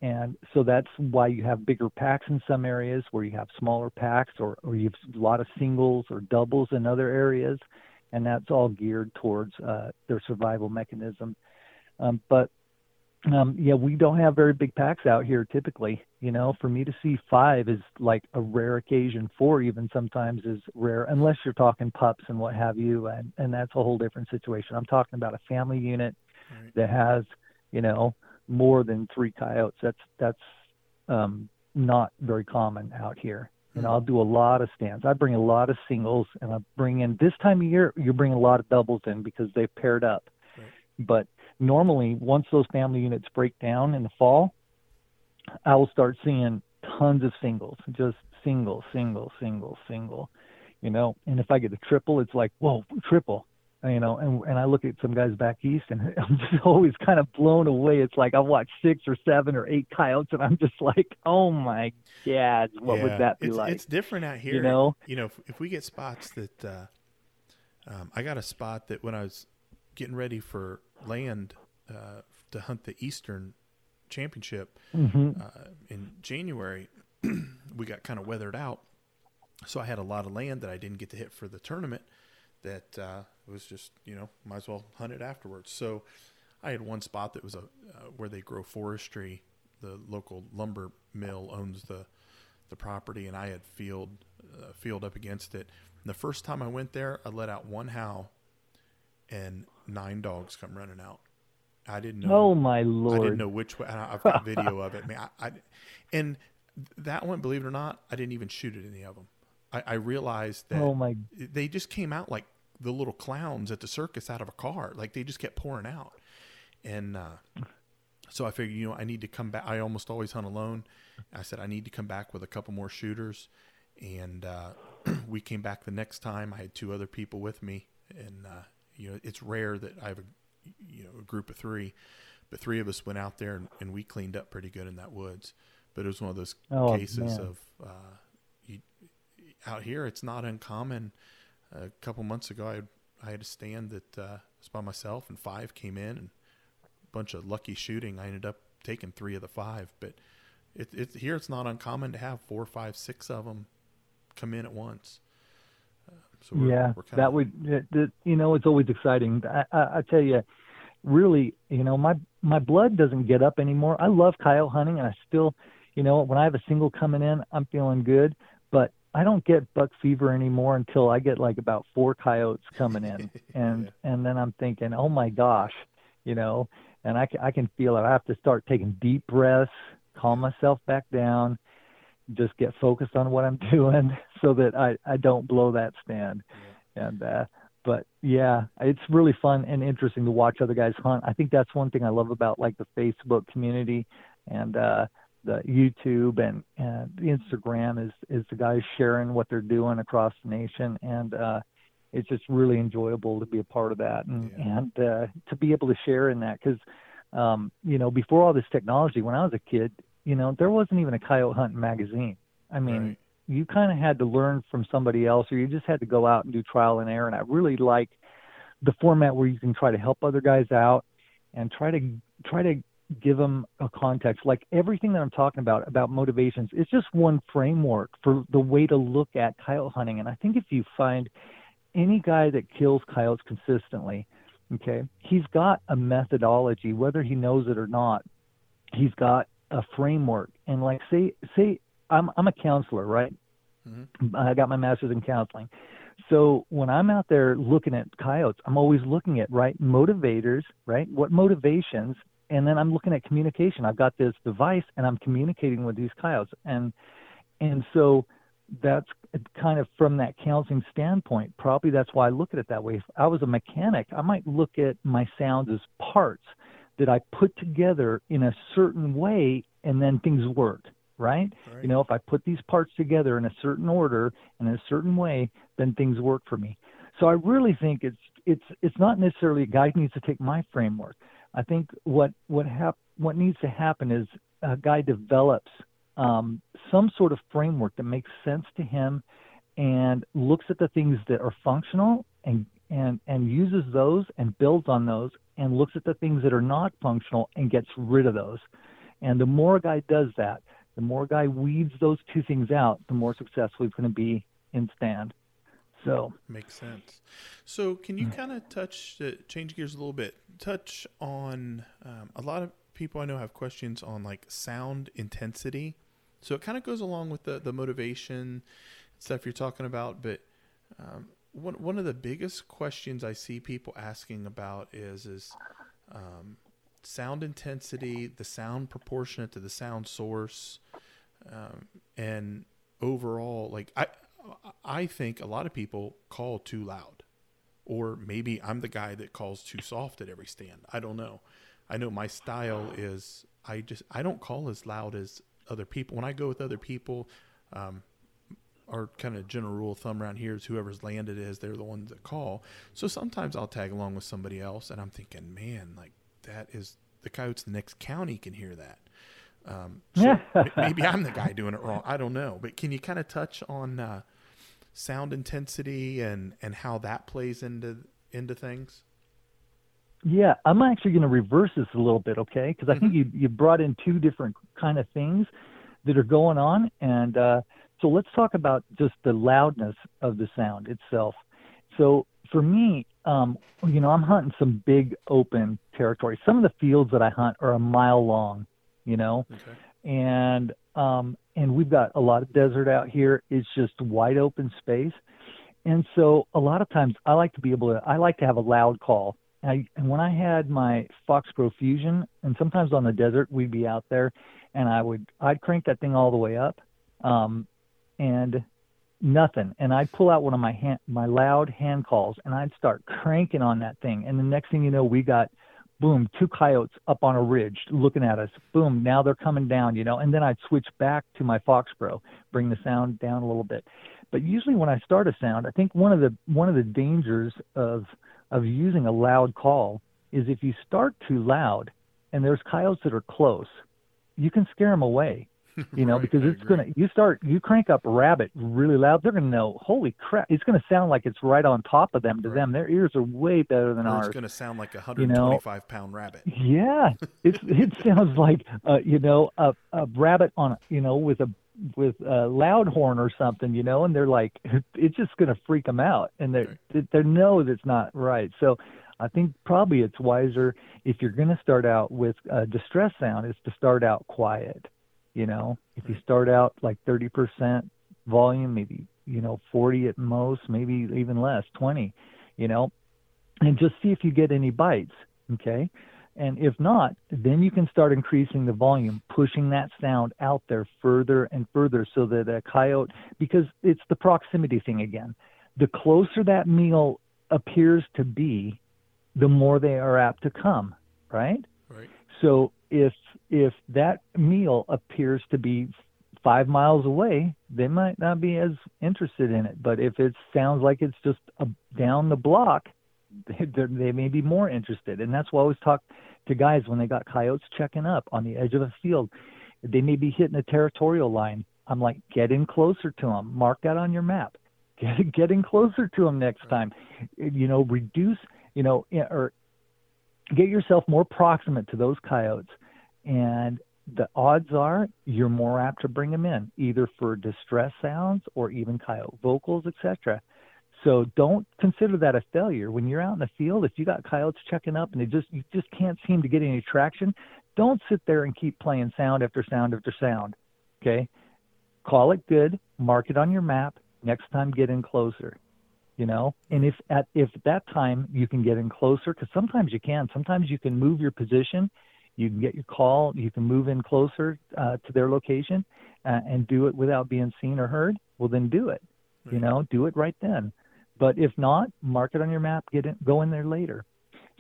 [SPEAKER 2] And so that's why you have bigger packs in some areas where you have smaller packs or, or you have a lot of singles or doubles in other areas. And that's all geared towards uh, their survival mechanism. Um, but um, yeah, we don't have very big packs out here typically. You know, for me to see five is like a rare occasion. Four even sometimes is rare, unless you're talking pups and what have you, and and that's a whole different situation. I'm talking about a family unit
[SPEAKER 1] Right.
[SPEAKER 2] that has, you know, more than three coyotes. That's that's um, not very common out here. And I'll do a lot of stands. I bring a lot of singles, and I bring in this time of year. You bring a lot of doubles in because they've paired up.
[SPEAKER 1] Right.
[SPEAKER 2] But normally, once those family units break down in the fall, I will start seeing tons of singles, just single, single, single, single. You know, and if I get a triple, it's like, whoa, triple. you know, and and I look at some guys back east, and I'm just always kind of blown away. It's like I watch six or seven or eight coyotes, and I'm just like, oh my god, what
[SPEAKER 1] Yeah,
[SPEAKER 2] would that be
[SPEAKER 1] it's,
[SPEAKER 2] like?
[SPEAKER 1] It's different out here.
[SPEAKER 2] You know?
[SPEAKER 1] you know, if, if we get spots that, uh, um, I got a spot that when I was getting ready for land uh, to hunt the Eastern Championship
[SPEAKER 2] hmm
[SPEAKER 1] uh, in January, we got kind of weathered out. So I had a lot of land that I didn't get to hit for the tournament. That uh, was just you know might as well hunt it afterwards. So I had one spot that was a uh, where they grow forestry. The local lumber mill owns the the property, and I had field uh, field up against it. And the first time I went there, I let out one howl, and nine dogs come running out. I didn't know.
[SPEAKER 2] Oh my lord!
[SPEAKER 1] I didn't know which way. and I- I've got video of it. Man, I, I, and that one, believe it or not, I didn't even shoot at any of them. I, I realized that
[SPEAKER 2] Oh my!
[SPEAKER 1] they just came out like the little clowns at the circus out of a car. Like they just kept pouring out. And uh, so I figured, you know, I need to come back. I almost always hunt alone. I said I need to come back with a couple more shooters. And uh, we came back the next time. I had two other people with me, and uh, you know, it's rare that I have a you know a group of three, but three of us went out there and, and we cleaned up pretty good in that woods. But it was one of those
[SPEAKER 2] Oh,
[SPEAKER 1] cases
[SPEAKER 2] man.
[SPEAKER 1] of uh, you, out here. It's not uncommon. A couple months ago, I had, I had a stand that uh, was by myself, and five came in, and a bunch of lucky shooting. I ended up taking three of the five, but it, it here it's not uncommon to have four, five, six of them come in at once. So we're,
[SPEAKER 2] yeah,
[SPEAKER 1] we're
[SPEAKER 2] that would you know it's always exciting. I, I, I tell you, really, you know my my blood doesn't get up anymore. I love coyote hunting, and I still, you know, when I have a single coming in, I'm feeling good. But I don't get buck fever anymore until I get like about four coyotes coming in, and and then I'm thinking, oh my gosh, you know, and I can, I can feel it. I have to start taking deep breaths, calm myself back down, just get focused on what I'm doing so that I, I don't blow that stand. And uh but yeah, it's really fun and interesting to watch other guys hunt. I think that's one thing I love about like the Facebook community and uh the YouTube and, and the Instagram is is the guys sharing what they're doing across the nation and uh it's just really enjoyable to be a part of that and
[SPEAKER 1] Yeah.
[SPEAKER 2] and uh to be able to share in that cuz um you know before all this technology when I was a kid you know there wasn't even a coyote hunting magazine. I mean
[SPEAKER 1] Right.
[SPEAKER 2] you kind of had to learn from somebody else or you just had to go out and do trial and error. And I really like the format where you can try to help other guys out and try to try to give them a context. Like everything that I'm talking about about motivations it's just one framework for the way to look at coyote hunting. And I think if you find any guy that kills coyotes consistently okay he's got a methodology whether he knows it or not he's got a framework and like say say I'm I'm a counselor right
[SPEAKER 1] Mhm.
[SPEAKER 2] I got my master's in counseling. So when I'm out there looking at coyotes, I'm always looking at right motivators, right? What motivations, and then I'm looking at communication. I've got this device, and I'm communicating with these coyotes, and and so that's kind of from that counseling standpoint. Probably that's why I look at it that way. If I was a mechanic, I might look at my sounds as parts that I put together in a certain way, and then things work, right?
[SPEAKER 1] Right.
[SPEAKER 2] You know, if I put these parts together in a certain order and in a certain way, then things work for me. So I really think it's it's it's not necessarily a guy needs to take my framework. I think what what hap- what needs to happen is a guy develops um, some sort of framework that makes sense to him and looks at the things that are functional and and and uses those and builds on those and looks at the things that are not functional and gets rid of those. And the more a guy does that, the more a guy weeds those two things out, the more successful he's going to be in stand. So
[SPEAKER 1] Makes sense. So, can you
[SPEAKER 2] Mm.
[SPEAKER 1] kind of touch, uh, change gears a little bit, touch on um, a lot of people I know have questions on like sound intensity. So, it kind of goes along with the, the motivation stuff you're talking about. But um, one, one of the biggest questions I see people asking about is, is um, sound intensity, the sound proportionate to the sound source, um, and overall, like I, I think a lot of people call too loud, or maybe I'm the guy that calls too soft at every stand. I don't know. I know my style is I just I don't call as loud as other people. When I go with other people, um, our kind of general rule of thumb around here is whoever's landed is they're the ones that call. So sometimes I'll tag along with somebody else, and I'm thinking, man, like that is the coyotes the next county can hear that. Um, so maybe I'm the guy doing it wrong. I don't know. But can you kind of touch on uh, sound intensity and and how that plays into into things?
[SPEAKER 2] Yeah, I'm actually going to reverse this a little bit, okay? Because I think mm-hmm. you you brought in two different kind of things that are going on, and uh, so let's talk about just the loudness of the sound itself. So for me, um, you know, I'm hunting some big open territory. Some of the fields that I hunt are a mile long, you know, okay. and um, and we've got a lot of desert out here. It's just wide open space, and so a lot of times I like to be able to. I like to have a loud call. I, and when I had my Fox Pro Fusion, and sometimes on the desert we'd be out there, and I would I'd crank that thing all the way up, um, and nothing. And I'd pull out one of my hand, my loud hand calls, and I'd start cranking on that thing. And the next thing you know, we got boom, two coyotes up on a ridge looking at us. Boom, now they're coming down, you know. And then I'd switch back to my Fox Pro, bring the sound down a little bit. But usually when I start a sound, I think one of the one of the dangers of of using a loud call is if you start too loud and there's coyotes that are close, you can scare them away you know, right, because it's gonna you start you crank up rabbit really loud, they're gonna know, holy crap, it's gonna sound like it's right on top of them. To right. them, their ears are way better than
[SPEAKER 1] or
[SPEAKER 2] ours.
[SPEAKER 1] It's gonna sound like a 125 you know? pound rabbit.
[SPEAKER 2] Yeah, it it sounds like uh, you know a a rabbit on you know with a with a loud horn or something, you know, and they're like, it's just going to freak them out, and they right. they know that's not right. So, I think probably it's wiser if you're going to start out with a distress sound is to start out quiet. You know, if you start out like 30% volume, maybe, you know, 40 at most, maybe even less, 20, you know, and just see if you get any bites. Okay. And if not, then you can start increasing the volume, pushing that sound out there further and further so that a coyote, because it's the proximity thing again. The closer that meal appears to be, the more they are apt to come, right?
[SPEAKER 1] Right.
[SPEAKER 2] So if if that meal appears to be five miles away, they might not be as interested in it. But if it sounds like it's just a, down the block, they, they may be more interested. And that's why I always talk to guys when they got coyotes checking up on the edge of a field. They may be hitting a territorial line. I'm like, get in closer to them. Mark that on your map. Get getting closer to them next time. You know, reduce. You know, or get yourself more proximate to those coyotes and the odds are you're more apt to bring them in either for distress sounds or even coyote vocals etc so don't consider that a failure. When you're out in the field if you got coyotes checking up and they just you just can't seem to get any traction don't sit there and keep playing sound after sound after sound okay? Call it good mark it on your map next time get in closer you know? And if at if at that time you can get in closer because sometimes you can sometimes you can move your position you can get your call you can move in closer uh, to their location uh, and do it without being seen or heard well then do it right. you know do it right then. But if not mark it on your map get in go in there later.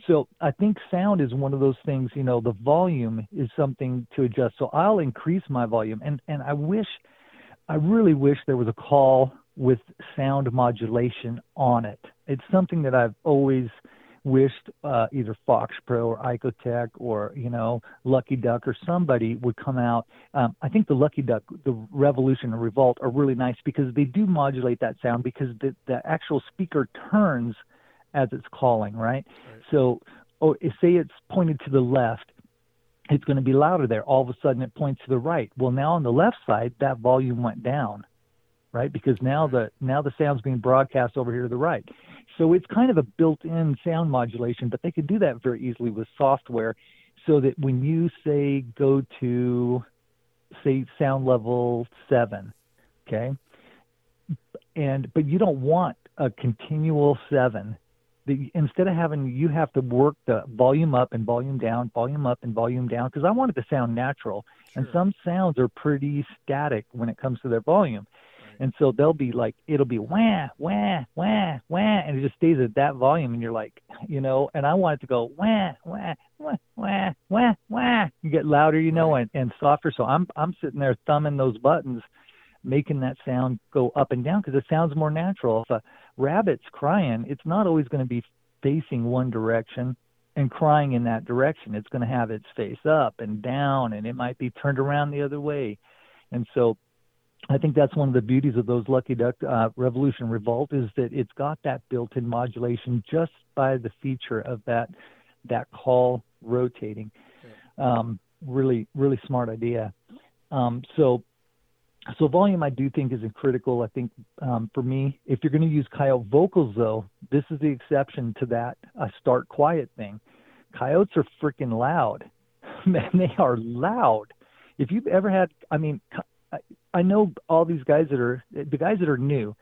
[SPEAKER 2] So i think sound is one of those things you know the volume is something to adjust. So i'll increase my volume and and i wish i really wish there was a call with sound modulation on it. It's something that i've always wished uh, either Fox Pro or Icotec or you know Lucky Duck or somebody would come out. Um, I think the Lucky Duck, the Revolution and Revolt are really nice because they do modulate that sound because the the actual speaker turns as it's calling, right? right. So, oh, say it's pointed to the left, it's going to be louder there. All of a sudden, it points to the right. Well, now on the left side, that volume went down, right? Because now the now the sound's being broadcast over here to the right. So it's kind of a built-in sound modulation, but they could do that very easily with software so that when you say go to say sound level 7, okay? And but you don't want a continual 7. The, instead of having you have to work the volume up and volume down, volume up and volume down because I want it to sound natural. Sure. And some sounds are pretty static when it comes to their volume. And so they'll be like, it'll be wah, wah, wah, wah, and it just stays at that volume. And you're like, you know, and I want it to go wah, wah, wah, wah, wah, wah. You get louder, you know, and, and softer. So I'm, I'm sitting there thumbing those buttons making that sound go up and down because it sounds more natural. If a rabbit's crying, it's not always going to be facing one direction and crying in that direction. It's going to have its face up and down, and it might be turned around the other way. And so I think that's one of the beauties of those Lucky Duck uh, Revolution Revolt is that it's got that built-in modulation just by the feature of that that call rotating. Um, really, really smart idea. Um, so, so volume I do think is critical. I think um, for me, if you're going to use coyote vocals though, this is the exception to that uh, start quiet thing. Coyotes are freaking loud. Man, they are loud. If you've ever had, I mean, I know all these guys that are the guys that are new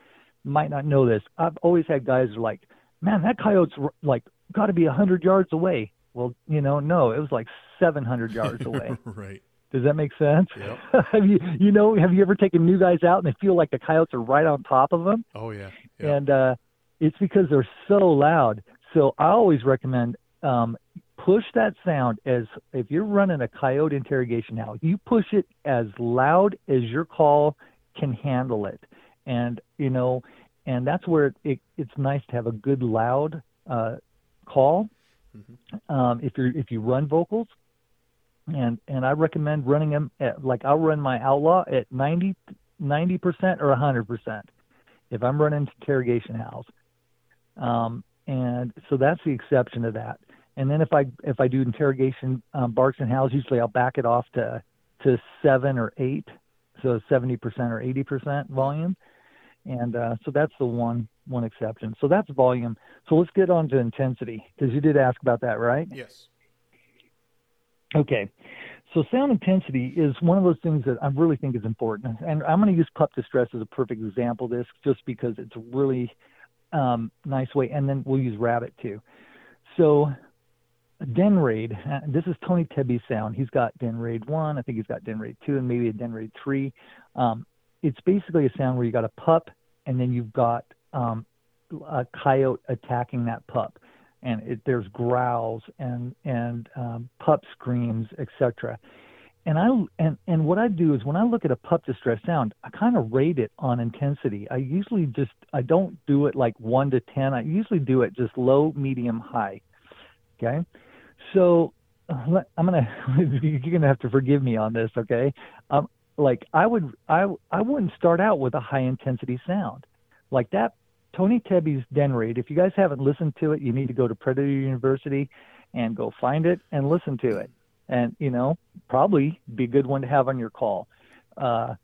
[SPEAKER 2] might not know this. I've always had guys are like, man, that coyote's like got to be a hundred yards away. Well, you know, no, it was like seven hundred yards away.
[SPEAKER 1] right.
[SPEAKER 2] Does that make sense?
[SPEAKER 1] Yep.
[SPEAKER 2] have you you know have you ever taken new guys out and they feel like the coyotes are right on top of them?
[SPEAKER 1] Oh yeah.
[SPEAKER 2] Yep. And uh, it's because they're so loud. So I always recommend um, push that sound as if you're running a coyote interrogation now, you push it as loud as your call can handle it. And, you know, and that's where it, it it's nice to have a good loud uh, call. Mm-hmm. Um, if you're if you run vocals, and and I recommend running them at like I'll run my outlaw at 90 percent or hundred percent if I'm running interrogation howls. Um, and so that's the exception to that. And then if I if I do interrogation um, barks and howls, usually I'll back it off to to seven or eight, so seventy percent or eighty percent volume. And uh, so that's the one one exception. So that's volume. So let's get on to intensity because you did ask about that, right?
[SPEAKER 1] Yes.
[SPEAKER 2] Okay. So sound intensity is one of those things that I really think is important, and I'm going to use pup distress as a perfect example of this, just because it's a really um, nice way, and then we'll use rabbit too. So Den Raid. Uh, this is Tony Tebby's sound. He's got Den Raid 1, I think he's got Den Raid 2, and maybe a Den Raid 3. Um, it's basically a sound where you got a pup, and then you've got um, a coyote attacking that pup. And it, there's growls and and um, pup screams, etc. And I and and what I do is when I look at a pup distress sound, I kind of rate it on intensity. I usually just I don't do it like one to ten. I usually do it just low, medium, high. Okay. So I'm gonna you're gonna have to forgive me on this, okay? Um, like I would I I wouldn't start out with a high intensity sound like that. Tony Tebby's Den Raid. If you guys haven't listened to it, you need to go to Predator University and go find it and listen to it. And you know, probably be a good one to have on your call. Uh,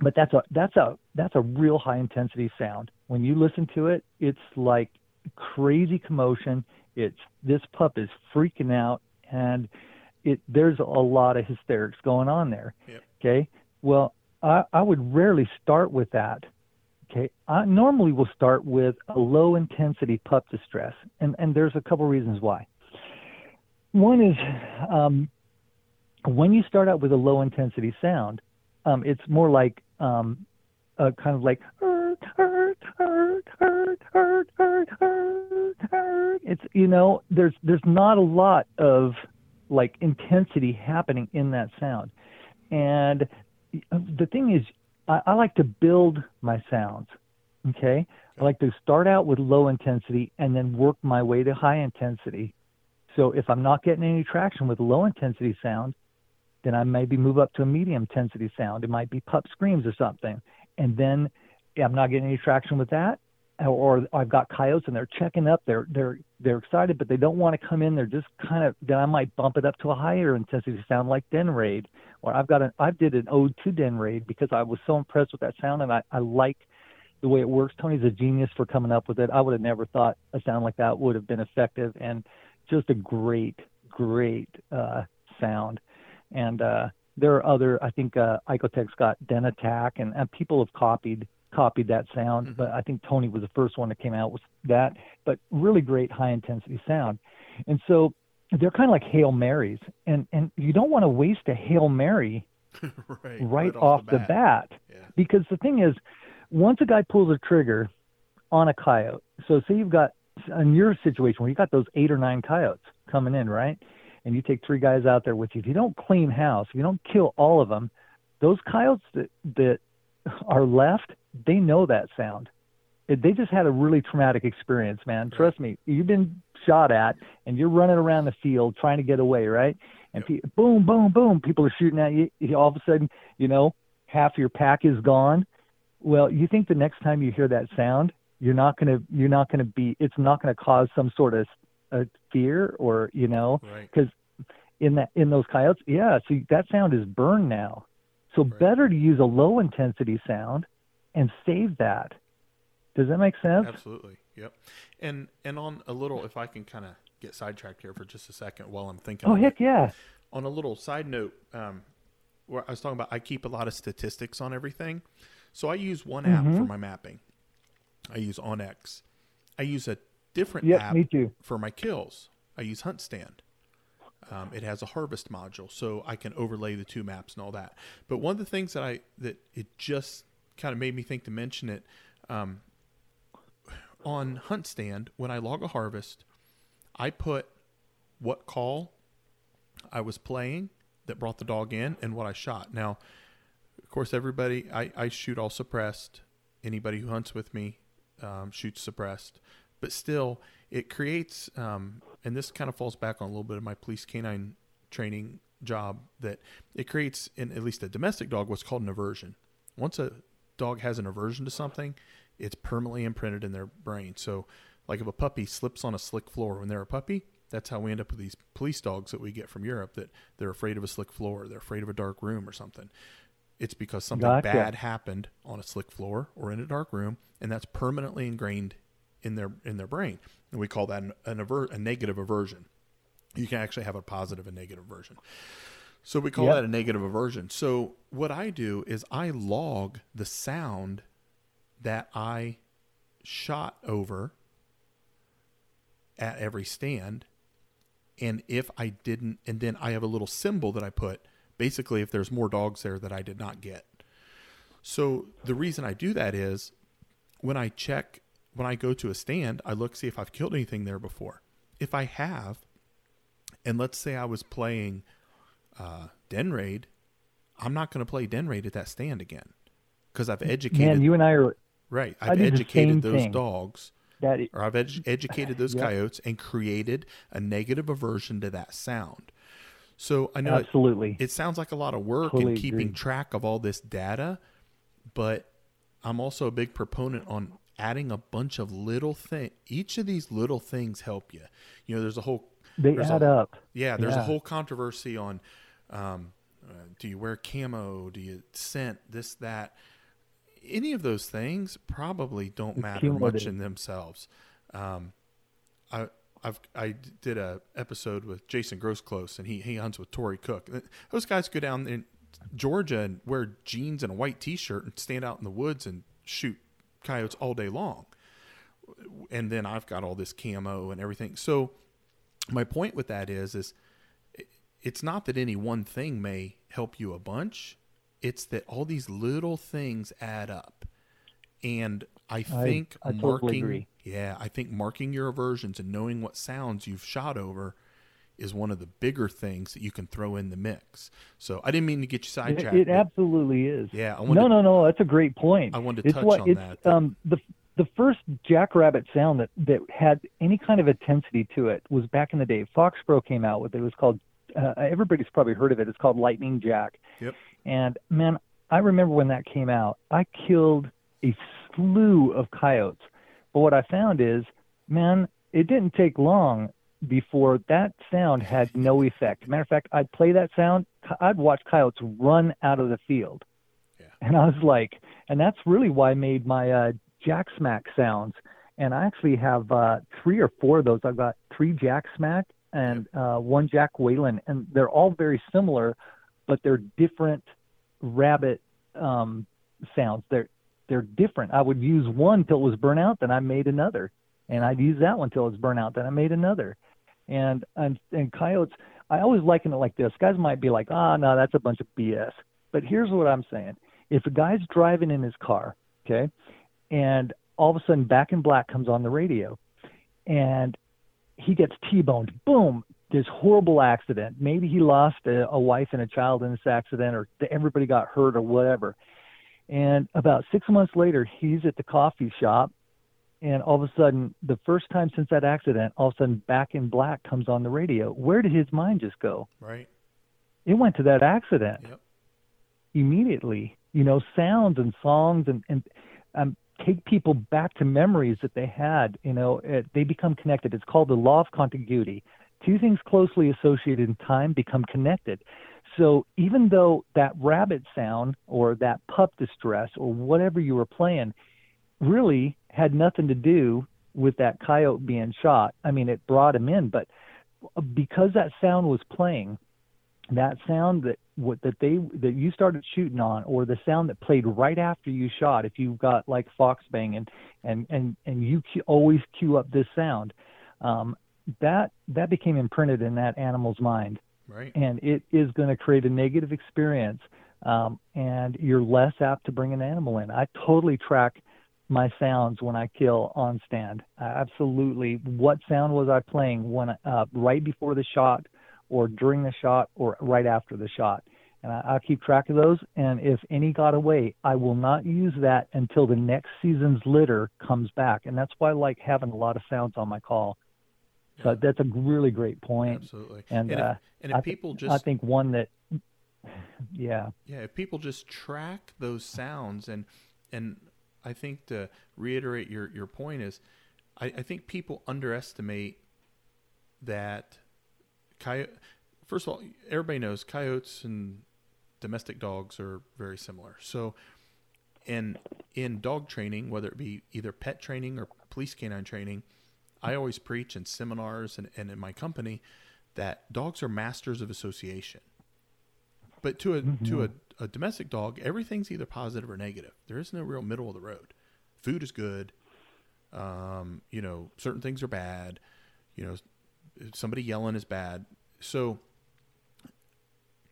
[SPEAKER 2] but that's a that's a that's a real high intensity sound. When you listen to it, it's like crazy commotion. It's this pup is freaking out, and it there's a lot of hysterics going on there.
[SPEAKER 1] Yep.
[SPEAKER 2] Okay. Well, I, I would rarely start with that. Okay. I normally will start with a low intensity pup distress, and and there's a couple reasons why. One is um, when you start out with a low intensity sound, um, it's more like um, a kind of like hurt, hurt, hurt, hurt, hurt, hurt. It's you know, there's there's not a lot of like intensity happening in that sound, and uh, the thing is, I, I like to build my sounds. Okay, I like to start out with low intensity and then work my way to high intensity. So if I'm not getting any traction with low intensity sound, then I maybe move up to a medium intensity sound. It might be pup screams or something. And then I'm not getting any traction with that, or I've got coyotes and they're checking up. They're they're they're excited, but they don't want to come in. They're just kind of. Then I might bump it up to a higher intensity sound like Den Raid, or I've got an I did an ode to Den Raid because I was so impressed with that sound and I I like the way it works. Tony's a genius for coming up with it. I would have never thought a sound like that would have been effective and just a great great uh, sound. And uh, there are other. I think uh, Icotec's got Den Attack, and, and people have copied copied that sound, mm-hmm. but I think Tony was the first one that came out with that. But really great high intensity sound, and so they're kind of like hail marys, and and you don't want to waste a hail mary
[SPEAKER 1] right,
[SPEAKER 2] right, right, off, off the bat, the bat
[SPEAKER 1] yeah.
[SPEAKER 2] because the thing is, once a guy pulls a trigger on a coyote, so say you've got in your situation where you got those eight or nine coyotes coming in, right? And you take three guys out there with you. If you don't clean house, if you don't kill all of them, those coyotes that that are left, they know that sound. They just had a really traumatic experience, man. Trust me. You've been shot at, and you're running around the field trying to get away, right? And yep. pe- boom, boom, boom, people are shooting at you. All of a sudden, you know, half your pack is gone. Well, you think the next time you hear that sound, you're not gonna, you're not gonna be, it's not gonna cause some sort of uh, fear or, you know, because right. in that, in those coyotes, yeah. See, that sound is burned now. So right. better to use a low intensity sound and save that. Does that make sense?
[SPEAKER 1] Absolutely. Yep. And and on a little, if I can kind of get sidetracked here for just a second while I'm thinking.
[SPEAKER 2] Oh heck
[SPEAKER 1] it.
[SPEAKER 2] yeah!
[SPEAKER 1] On a little side note, um, where I was talking about, I keep a lot of statistics on everything, so I use one app mm-hmm. for my mapping. I use onX. I use a different
[SPEAKER 2] yep,
[SPEAKER 1] app for my kills. I use HuntStand. Um, it has a harvest module, so I can overlay the two maps and all that. But one of the things that I that it just kind of made me think to mention it um, on HuntStand when I log a harvest, I put what call I was playing that brought the dog in and what I shot. Now, of course, everybody I, I shoot all suppressed. Anybody who hunts with me um, shoots suppressed, but still, it creates um, and this kind of falls back on a little bit of my police canine training job that it creates in at least a domestic dog what's called an aversion. Once a dog has an aversion to something, it's permanently imprinted in their brain. So, like if a puppy slips on a slick floor when they're a puppy, that's how we end up with these police dogs that we get from Europe that they're afraid of a slick floor, they're afraid of a dark room or something. It's because something gotcha. bad happened on a slick floor or in a dark room, and that's permanently ingrained in their in their brain, and we call that an, an aver- a negative aversion. You can actually have a positive and negative aversion. So we call yep. that a negative aversion. So what I do is I log the sound that I shot over at every stand. And if I didn't, and then I have a little symbol that I put basically if there's more dogs there that I did not get. So the reason I do that is when I check when I go to a stand, I look see if I've killed anything there before. If I have, and let's say I was playing uh, Den Raid, I'm not going to play Den Raid at that stand again because I've educated.
[SPEAKER 2] Man, you and I are
[SPEAKER 1] right. I've educated those
[SPEAKER 2] thing.
[SPEAKER 1] dogs, that is, or I've ed- educated those yep. coyotes and created a negative aversion to that sound. So I know
[SPEAKER 2] absolutely
[SPEAKER 1] it, it sounds like a lot of work totally in keeping agree. track of all this data, but I'm also a big proponent on adding a bunch of little things. Each of these little things help you. You know, there's a whole
[SPEAKER 2] they add a, up.
[SPEAKER 1] Yeah, there's yeah. a whole controversy on um, uh, do you wear camo? Do you scent this that? Any of those things probably don't it's matter much in themselves. Um, I I've I did a episode with Jason Grossclose, and he he hunts with Tori Cook. Those guys go down in Georgia and wear jeans and a white T-shirt and stand out in the woods and shoot coyotes all day long. And then I've got all this camo and everything. So my point with that is is it's not that any one thing may help you a bunch. It's that all these little things add up. And I think
[SPEAKER 2] I, I
[SPEAKER 1] marking
[SPEAKER 2] totally
[SPEAKER 1] yeah, I think marking your aversions and knowing what sounds you've shot over is one of the bigger things that you can throw in the mix. So I didn't mean to get you sidetracked.
[SPEAKER 2] It, it absolutely is.
[SPEAKER 1] Yeah.
[SPEAKER 2] no, to, no, no. That's a great point.
[SPEAKER 1] I wanted to it's touch what, on that.
[SPEAKER 2] Um, the the first jackrabbit sound that that had any kind of intensity to it was back in the day. Fox Pro came out with it. It was called. Uh, everybody's probably heard of it. It's called Lightning Jack.
[SPEAKER 1] Yep.
[SPEAKER 2] And man, I remember when that came out. I killed a slew of coyotes. But what I found is, man, it didn't take long before that sound had no effect. Matter of fact, I'd play that sound, I'd watch coyotes run out of the field.
[SPEAKER 1] Yeah.
[SPEAKER 2] And I was like, and that's really why I made my uh, Jack Smack sounds. And I actually have uh, three or four of those. I've got three Jack Smack and uh, one Jack Whalen, and they're all very similar, but they're different rabbit um, sounds. They're they're different. I would use one till it was burnt out, then I made another, and I'd use that one till it was burnt out, then I made another and and and coyotes. I always liken it like this. Guys might be like, ah, oh, no, that's a bunch of BS. But here's what I'm saying: if a guy's driving in his car, okay, and all of a sudden Back in Black comes on the radio, and he gets T-boned, boom, this horrible accident. Maybe he lost a, a wife and a child in this accident, or everybody got hurt, or whatever. And about six months later, he's at the coffee shop, and all of a sudden, the first time since that accident, all of a sudden, Back in Black comes on the radio. Where did his mind just go?
[SPEAKER 1] Right.
[SPEAKER 2] It went to that accident
[SPEAKER 1] Yep.
[SPEAKER 2] immediately. You know, sounds and songs and and um, take people back to memories that they had. You know, it, they become connected. It's called the law of contiguity. Two things closely associated in time become connected. So even though that rabbit sound or that pup distress or whatever you were playing really had nothing to do with that coyote being shot, I mean, it brought him in, but because that sound was playing, that sound that what that they that you started shooting on or the sound that played right after you shot if you've got like fox bang and and and and you always cue up this sound um that that became imprinted in that animal's mind.
[SPEAKER 1] Right.
[SPEAKER 2] and it is going to create a negative experience um and you're less apt to bring an animal in. I totally track my sounds when i kill on stand. I absolutely. What sound was i playing when uh right before the shot or during the shot or right after the shot. And I, I'll keep track of those. And if any got away, I will not use that until the next season's litter comes back. And that's why I like having a lot of sounds on my call. So
[SPEAKER 1] Yeah.
[SPEAKER 2] that's a really great point.
[SPEAKER 1] Absolutely.
[SPEAKER 2] And,
[SPEAKER 1] if,
[SPEAKER 2] uh,
[SPEAKER 1] and if
[SPEAKER 2] I, thi-
[SPEAKER 1] people just
[SPEAKER 2] I think one that, yeah,
[SPEAKER 1] Yeah, if people just track those sounds and and I think to reiterate your your point is I, I think people underestimate that coyote first of all, everybody knows coyotes and domestic dogs are very similar. So in in dog training, whether it be either pet training or police canine training, I always preach in seminars and, and in my company that dogs are masters of association. But to a to a, a domestic dog, everything's either positive or negative. There is no real middle of the road. Food is good. Um, you know, certain things are bad. You know, somebody yelling is bad. So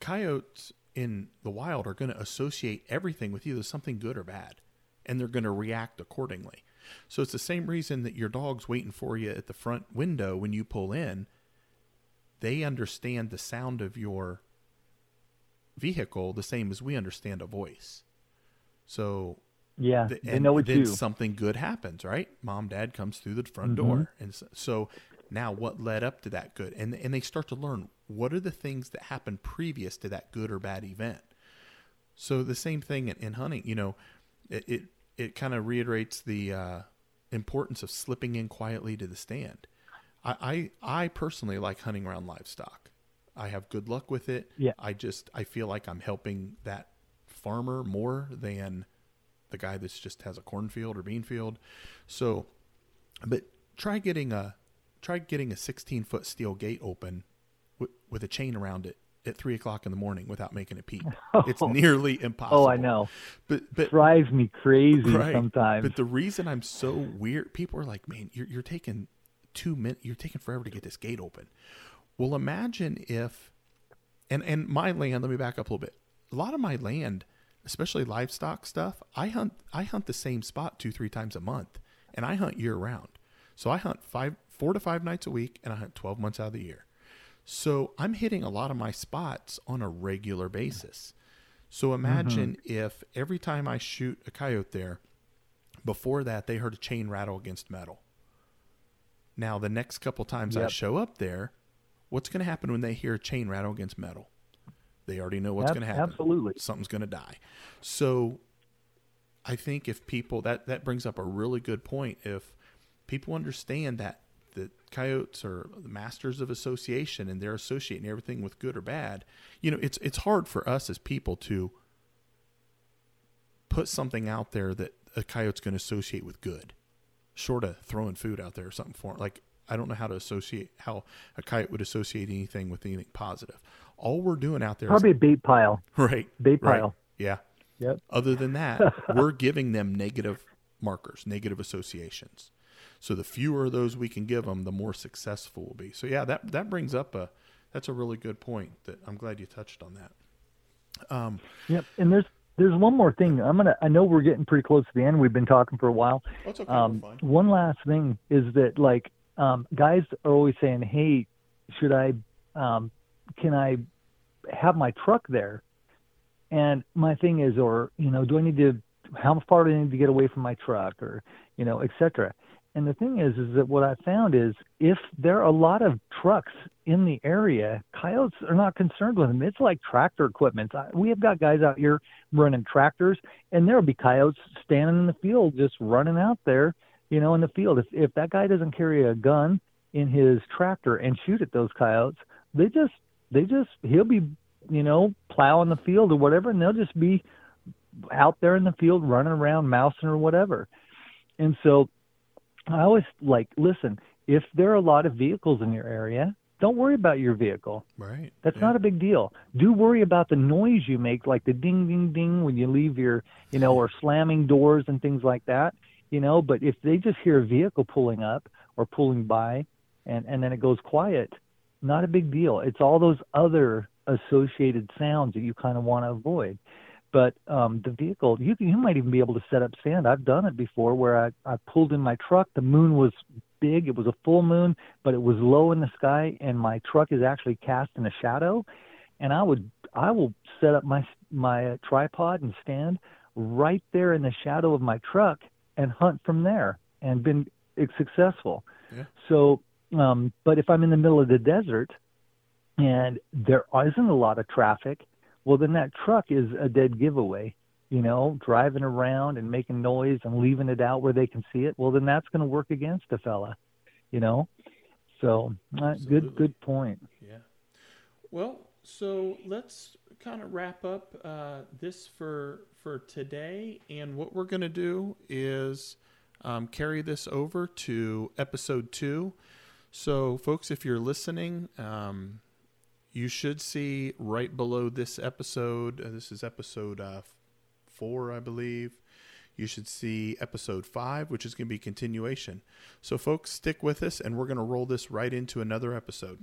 [SPEAKER 1] coyotes in the wild are going to associate everything with either something good or bad, and they're going to react accordingly. So it's the same reason that your dog's waiting for you at the front window when you pull in. They understand the sound of your vehicle the same as we understand a voice. So
[SPEAKER 2] yeah,
[SPEAKER 1] th-
[SPEAKER 2] they know it
[SPEAKER 1] then
[SPEAKER 2] too.
[SPEAKER 1] something good happens, right? Mom, dad comes through the front
[SPEAKER 2] Mhm.
[SPEAKER 1] door, and so, so now what led up to that good, and and they start to learn what are the things that happened previous to that good or bad event. So the same thing in, in hunting, you know, it it, it kind of reiterates the uh, importance of slipping in quietly to the stand. I, I I personally like hunting around livestock. I have good luck with it.
[SPEAKER 2] Yeah.
[SPEAKER 1] I just I feel like I'm helping that farmer more than the guy that's just has a cornfield or bean field. So, but try getting a try getting a 16 foot steel gate open with, with a chain around it at three o'clock in the morning without making a peep. It's nearly impossible.
[SPEAKER 2] oh, I know.
[SPEAKER 1] But but
[SPEAKER 2] Drives me crazy
[SPEAKER 1] Right.
[SPEAKER 2] sometimes.
[SPEAKER 1] but the reason I'm so weird, people are like, "Man, you're you're taking two minutes. You're taking forever to get this gate open." Well, imagine if, and and my land. Let me back up a little bit. A lot of my land, especially livestock stuff, I hunt. I hunt the same spot two three times a month, and I hunt year round. So I hunt five, four to five nights a week, and I hunt twelve months out of the year. So I'm hitting a lot of my spots on a regular basis. So imagine mm-hmm. if every time I shoot a coyote there, before that they heard a chain rattle against metal. Now the next couple times I show up there, what's going to happen when they hear a chain rattle against metal? They already know what's going to happen.
[SPEAKER 2] absolutely.
[SPEAKER 1] Something's going to die. So I think if people that that brings up a really good point if people understand that coyotes are the masters of association and they're associating everything with good or bad, you know, it's it's hard for us as people to put something out there that a coyote's going to associate with good, short of throwing food out there or something for it. Like I don't know how to associate how a coyote would associate anything with anything positive. All we're doing out there is
[SPEAKER 2] Probably a bait pile.
[SPEAKER 1] right,
[SPEAKER 2] Bait
[SPEAKER 1] right,
[SPEAKER 2] pile.
[SPEAKER 1] yeah.
[SPEAKER 2] Yep.
[SPEAKER 1] Other than that, we're giving them negative markers, negative associations. So the fewer of those we can give them, the more successful we'll be. So yeah, that that brings up a that's a really good point. That I'm glad you touched on that. Um,
[SPEAKER 2] Yep. And there's there's one more thing. I'm gonna. I know we're getting pretty close to the end. We've been talking for a while.
[SPEAKER 1] that's okay.
[SPEAKER 2] Um, one last thing is that like um, guys are always saying, "Hey, should I? Um, can I have my truck there?" And my thing is, or you know, do I need to how far do I need to get away from my truck, or you know, etc. And the thing is, is that what I found is if there are a lot of trucks in the area, coyotes are not concerned with them. It's like tractor equipment. We have got guys out here running tractors, and there'll be coyotes standing in the field just running out there, you know, in the field. If if that guy doesn't carry a gun in his tractor and shoot at those coyotes, they just they just he'll be, you know, plowing the field or whatever, and they'll just be out there in the field running around mousing or whatever. And so I always like, listen, if there are a lot of vehicles in your area, don't worry about your vehicle.
[SPEAKER 1] Right.
[SPEAKER 2] That's
[SPEAKER 1] yeah.
[SPEAKER 2] not a big deal. Do worry about the noise you make, like the ding, ding, ding when you leave your, you know, or slamming doors and things like that, you know. But if they just hear a vehicle pulling up or pulling by and, and then it goes quiet, not a big deal. It's all those other associated sounds that you kind of want to avoid but um, the vehicle you you might even be able to set up stand. I've done it before where I I pulled in my truck. The moon was big. It was a full moon, but it was low in the sky, and my truck is actually cast in a shadow. And I would I will set up my my tripod and stand right there in the shadow of my truck and hunt from there, and been successful.
[SPEAKER 1] Yeah.
[SPEAKER 2] So, um, but if I'm in the middle of the desert and there isn't a lot of traffic well then that truck is a dead giveaway you know driving around and making noise and leaving it out where they can see it. Well then that's going to work against a fella you know? So uh, good good point.
[SPEAKER 1] Yeah. Well so let's kind of wrap up uh, this for for today. And what we're going to do is um, carry this over to episode two. So folks if you're listening um, you should see right below this episode. Uh, this is episode uh, four, I believe. You should see episode five, which is going to be continuation. So, folks, stick with us, and we're going to roll this right into another episode.